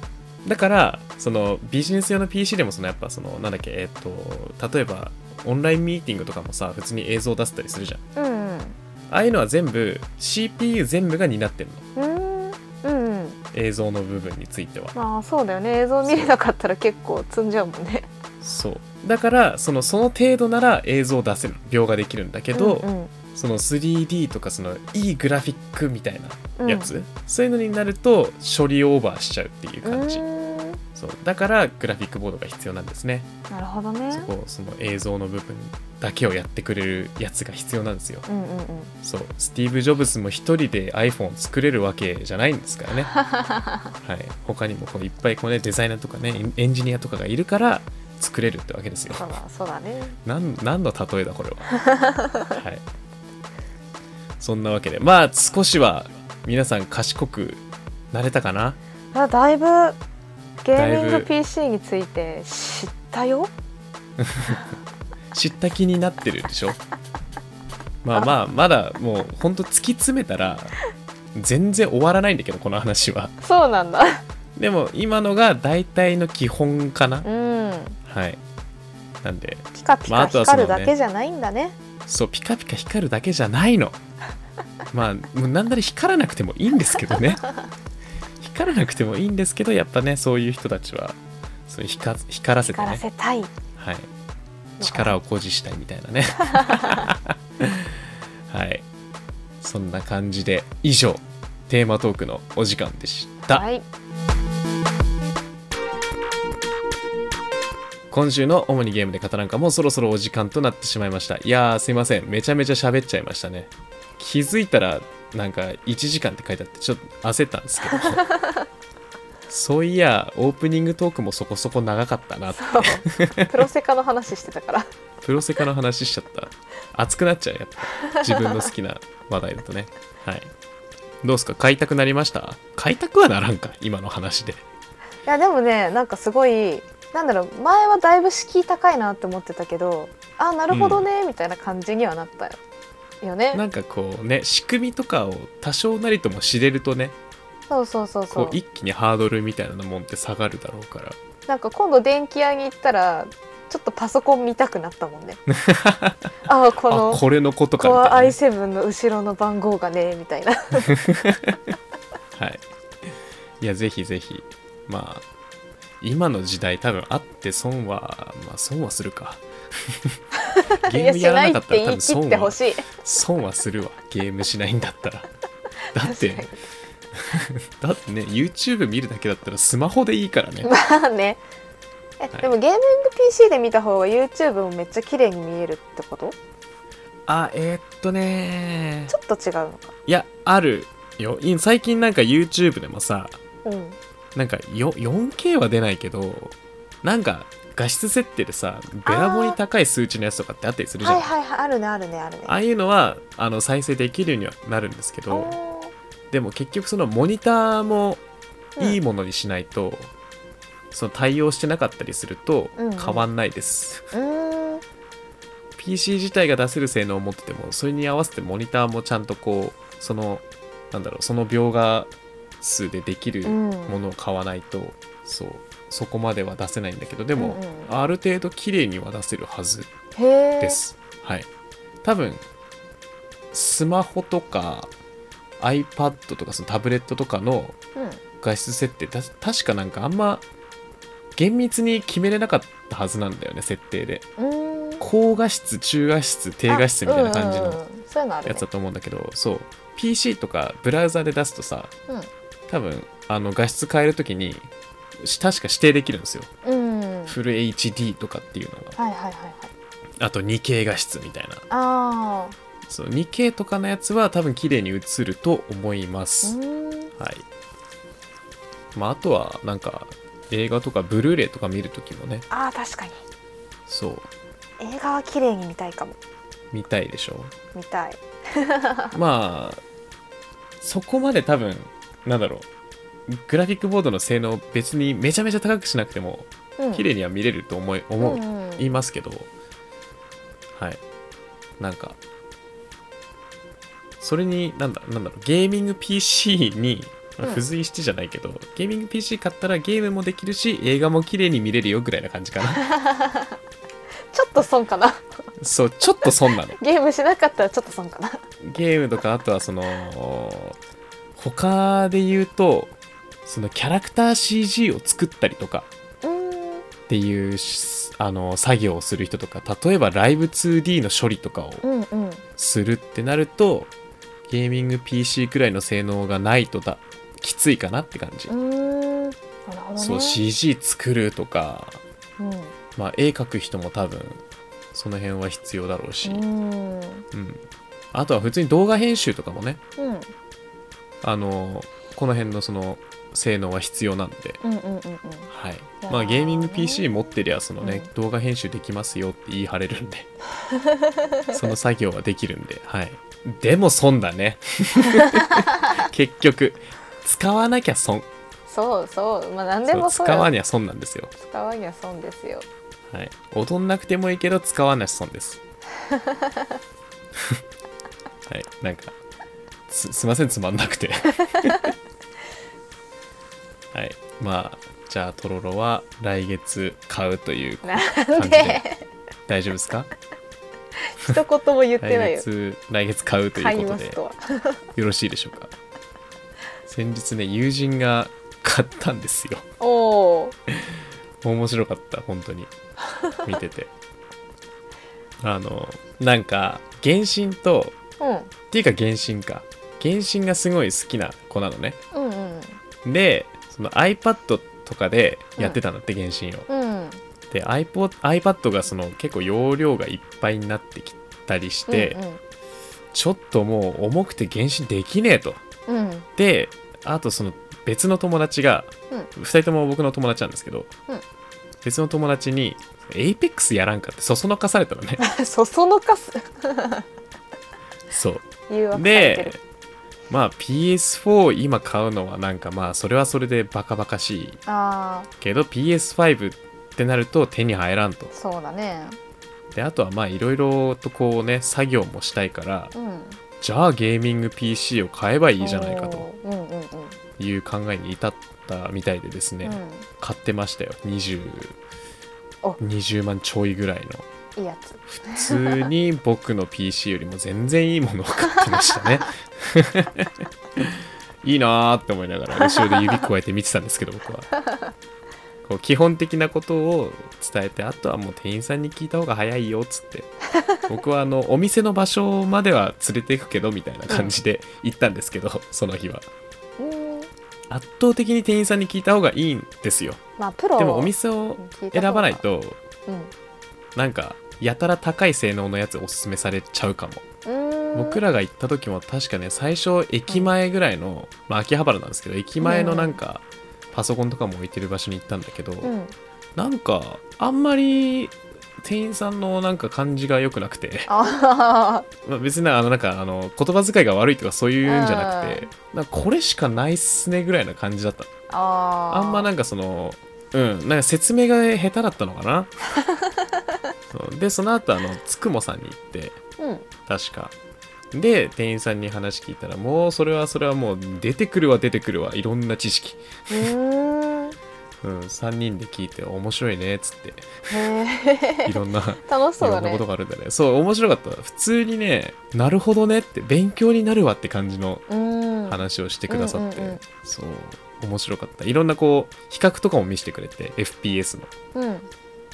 う。だからそのビジネス用の PC でもそのやっぱそのなんだっけえっ、と例えばオンラインミーティングとかもさ普通に映像出せたりするじゃん。うんうん。ああいうのは全部 CPU 全部が担ってるの映像の部分については。まあそうだよね。映像見れなかったら結構積んじゃうもんね。そう。だからそのその程度なら映像を出せる描画できるんだけど、うんその 3D とかそのいいグラフィックみたいうんなやつ、そういうのになると処理オーバーしちゃうっていううん。感じ、そう。だからグラフィックボードが必要なんですね。なるほどね。そこその映像の部分だけをやってくれるやつが必要なんですよ。うんうんうん。そう。スティーブ・ジョブズも一人で iPhone を作れるわけじゃないんですからね。はい。他にもこういっぱいこう、ね、デザイナーとかねエンジニアとかがいるから作れるってわけですよ。そうだそうだね。なん何の例えだこれは。はい。そんなわけで。まあ少しは皆さん賢くなれたかな。あだいぶゲーミング PC について知ったよ？知った気になってるでしょ？まあまあまだもうほんと突き詰めたら全然終わらないんだけどこの話は。そうなんだ。でも今のが大体の基本かな。うん。はい。なんでピカピまああカ光るだけじゃないんだね,、そうピカピカ光るだけじゃないの。まあなんなら光らなくてもいいんですけどね光らなくてもいいんですけどやっぱねそういう人たちはそう光光らせて光らねせたい。はい、力を誇示したいみたいなね。はい。そんな感じで以上テーマトークのお時間でした、はい。今週の主にゲームで語らんかもそろそろお時間となってしまいました。いやーすいません。めちゃめちゃ喋っちゃいましたね。気づいたらなんか1時間って書いてあってちょっと焦ったんですけど。そういやオープニングトークもそこそこ長かったなって。プロセカの話してたから。プロセカの話しちゃった。熱くなっちゃうやっぱ。自分の好きな話題だとね。はい。どうすか？買いたくなりました？買いたくはならんか今の話で。いやでもねなんかすごいなんだろう前はだいぶ敷居高いなって思ってたけどあなるほどね、みたいな感じにはなったよね。なんかこうね仕組みとかを多少なりとも知れるとねそうそうそうそう。こう一気にハードルみたいなもんって下がるだろうから。なんか今度電気屋に行ったらちょっとパソコン見たくなったもんね。ああこのあこれのことかみたいな。ね、i7 の後ろの番号がねみたいな。はい。いやぜひぜひ。まあ今の時代多分あって損はまあ損はするか ゲいーやしないムやらなかったら多分損はってほしい。損はするわ。ゲームしないんだったら。だって だってね YouTube 見るだけだったらスマホでいいからね。にまあね。え、はい。でもゲーミング PC で見た方が YouTube もめっちゃ綺麗に見えるってこと？あえーっとね。ちょっと違うのか。いやあるよ。い最近なんか YouTube でもさうん。なんかよ 4K は出ないけどなんか画質設定でさべらぼうに高い数値のやつとかってあったりするじゃん、はいはいはいあるねあるねあるね。ああいうのはあの再生できるようにはなるんですけどでも結局そのモニターもいいうんものにしないと、その対応してなかったりするとうん。うん変わんないです、うーん。PC 自体が出せる性能を持っててもそれに合わせてモニターもちゃんとこうそのなんだろうその描画数でできるうん。ものを買わないと、そうそこまでは出せないんだけどでも、うんうん。ある程度綺麗には出せるはずです、はい。多分スマホとか iPad とかそのタブレットとかのうん。画質設定た確かなんかあんま厳密に決めれなかったはずなんだよね設定で。高画質中画質低画質みたいな感じのやつだと思うんだけどそう。PC とかブラウザで出すとさうん。多分あの画質変えるときにし確か指定できるんですよ。うん。フル HD とかっていうのが。はいはいはいはい。あと 2K 画質みたいな。あそう 2K とかのやつは多分綺麗に映ると思います、はい。まああとはなんか映画とかブルーレイとか見るときもね。あー確かに。そう。映画は綺麗に見たいかも。見たいでしょ？見たい。まあそこまで多分なんだろうグラフィックボードの性能別にめちゃめちゃ高くしなくてもうん。綺麗には見れると思い思う、うんうん。言いますけどはい。なんかそれになんだなんだろうゲーミング PC に付随してじゃないけど、ゲーミング PC 買ったらゲームもできるし映画も綺麗に見れるよぐらいな感じかな。ちょっと損かな。そうちょっと損なの。ゲームしなかったらちょっと損かな。ゲームとかあとはその他で言うとそのキャラクター CG を作ったりとかっていうしあの作業をする人とか例えばライブ 2D の処理とかをするってなるとゲーミング PC くらいの性能がないとだきついかなって感じ、ね。そう CG 作るとか、うん。まあ、絵描く人も多分その辺は必要だろうし、うーん。うん、あとは普通に動画編集とかもね。うんあのこの辺のその性能は必要なんで、うんうんうんうん。はい。まあ、ゲーミング PC 持ってりゃそのね、うん。動画編集できますよって言い張れるんで。その作業はできるんで、はい、でも損だね。結局。使わなきゃ損。そうそう。まあ何でそうもそうよ使わにゃ損なんですよ、使わには損ですよ。はい、踊んなくてもいいけど使わなし損です。はい。なんかすすいませんつまんなくて。はい。まあじゃあトロロは来月買うという感じで。で？大丈夫ですか？一言も言ってない来よ月来月買うと買いことで。いうますとは。よろしいでしょうか？先日ね友人が買ったんですよ。おお面白かった本当に。見てて。あのなんか原神とうん。っていうか原神か原神がすごい好きな子なのね。うんうん。でその iPad とかでやってたんだって、原神を。うん。で iPod, iPad がその結構容量がいっぱいになってきたりして、うんちょっともう重くて原神できねえと。うん。うんであとその別の友達が、うん。2人とも僕の友達なんですけど、うん。別の友達に「エイペックスやらんか」ってそそのかされたのね。そそのかす。そう。でるまあ PS4 今買うのはなんかまあそれはそれでバカバカしい。ああけど PS5 ってなると手に入らんと。そうだね。であとはまあいろいろとこうね作業もしたいからうん。じゃあゲーミング PC を買えばいいじゃないかという考えに至ったみたいでですね、うん。買ってましたよ。20お。20万ちょいぐらいのいいやつ。普通に僕の PC よりも全然いいものを買ってましたね。いいなーって思いながら後ろで指加えて見てたんですけど僕は。こう基本的なことを伝えてあとはもう店員さんに聞いた方が早いよっつって。僕はあのお店の場所までは連れていくけどみたいな感じで行ったんですけど、その日は。うん圧倒的に店員さんに聞いた方がいいんですよ。まあプロでもお店を選ばないとうんなんかやたら高い性能のやつおすすめされちゃうかも。僕らが行った時も確かね最初駅前ぐらいの、まあ秋葉原なんですけど駅前のなんかパソコンとかも置いてる場所に行ったんだけど、うん。なんかあんまり店員さんのなんか感じが良くなくて、あまあ、別にあのなんかあの言葉遣いが悪いとかそういうんじゃなくてなんかこれしかないっすねぐらいな感じだったああんまなんかそのうん。なんか説明が下手だったのかな でその後あのつくもさんに行ってうん。確か。で店員さんに話聞いたらもうそれはそれはもう出てくるわ出てくるわいろんな知識、うー。んうん、3人で聞いて面白いねっつって。へえいろんな 楽しいそうろんなことがあるんだね。そう面白かった。普通にねなるほどねって勉強になるわって感じのうん。話をしてくださって、うんうんうん。そう面白かった。いろんなこう比較とかも見せてくれて FPS の。うん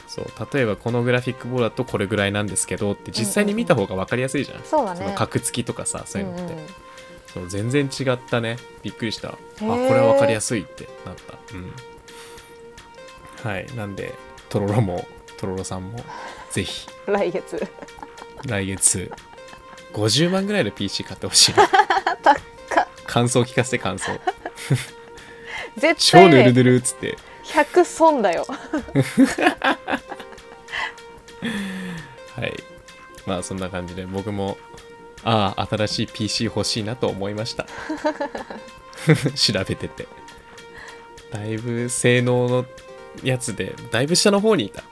そう例えばこのグラフィックボードだとこれぐらいなんですけどって実際に見た方が分かりやすいじゃん、そのそうだね。格付きとかさそういうのって、んんそう全然違ったね。びっくりした。あこーれは分かりやすいってなった。うん。はい。なんでとろろもとろろさんもぜひ。来月。来月。50万ぐらいの PC 買ってほしい 感想聞かせて感想。絶 超ぬるぬるっつって100損だよ。はい。まあそんな感じで僕もああ新しい PC 欲しいなと思いました。調べてて。だいぶ性能のやつでだいぶ下の方にいた。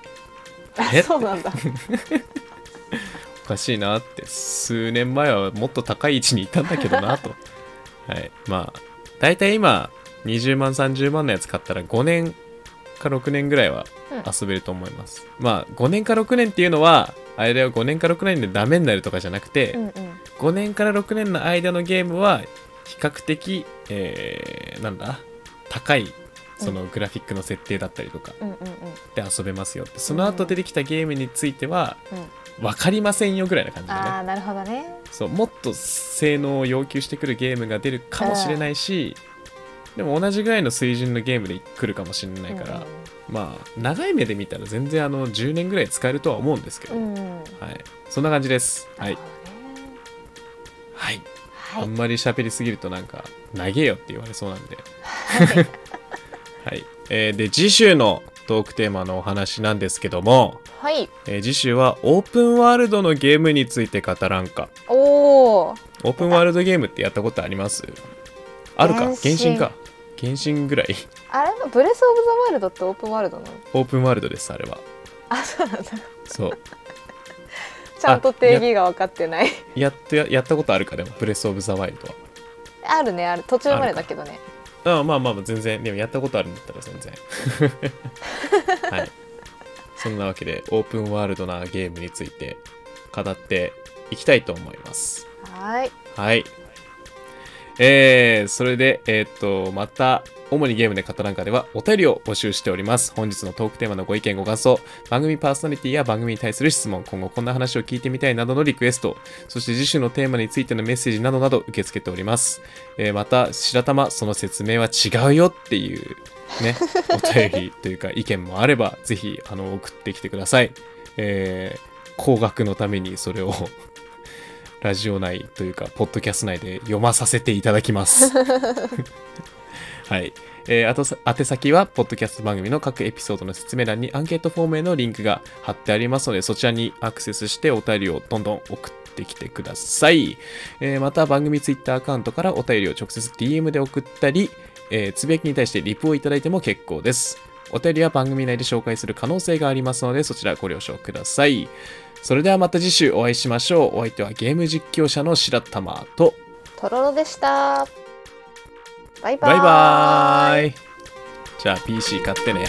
え？そうなんだ。おかしいなって。数年前はもっと高い位置にいたんだけどなと。はい。まあ大体今20万30万のやつ買ったら5年か6年ぐらいは遊べると思います、まあ5年か6年っていうのはあれだよ5年か6年でダメになるとかじゃなくて、うんうん。5年から6年の間のゲームは比較的、えーなんだ？高いそのグラフィックの設定だったりとかうんうんうん。で遊べますよって。その後出てきたゲームについてはうん。分かりませんよぐらいな感じだね。ああなるほどね。そうもっと性能を要求してくるゲームが出るかもしれないしでも同じぐらいの水準のゲームで来るかもしれないから、まあ長い目で見たら全然あの10年ぐらい使えるとは思うんですけど、はい、そんな感じです。はい。はい、はい。あんまり喋りすぎるとなんか長えよって言われそうなんで。はい。はい、えーで次週のトークテーマのお話なんですけども、はい。えー次週はオープンワールドのゲームについて語らんか。おおオープンワールドゲームってやったことあります？あるか？原神か？原神ぐらい。あれブレス・オブ・ザ・ワイルドってオープンワールドなの？オープンワールドですあれは。あそうなんだ。そう。ちゃんと定義が分かってない。やってやったことあるかでもブレス・オブ・ザ・ワイルドは。あるねある。途中までだけどね。あまあまあ全然でもやったことあるんだったら全然。はい。そんなわけでオープンワールドなゲームについて語っていきたいと思います。はい。はいえー、それでえーっとまた主にゲームで語らんかではお便りを募集しております。本日のトークテーマのご意見ご感想番組パーソナリティや番組に対する質問今後こんな話を聞いてみたいなどのリクエストそして次週のテーマについてのメッセージなどなど受け付けております、えーまた白玉その説明は違うよっていうね お便りというか意見もあればぜひあの送ってきてください。えー高額のためにそれをラジオ内というか、ポッドキャスト内で読まさせていただきます。はい。えーあとさ、宛先は、ポッドキャスト番組の各エピソードの説明欄にアンケートフォームへのリンクが貼ってありますので、そちらにアクセスしてお便りをどんどん送ってきてください。えーまた、番組ツイッターアカウントからお便りを直接 DM で送ったり、えーつぶやきに対してリプをいただいても結構です。お便りは番組内で紹介する可能性がありますので、そちらご了承ください。それではまた次週お会いしましょう。お相手はゲーム実況者の白玉と、とろろでしたバイバーバイバーイじゃあ PC 買ってね。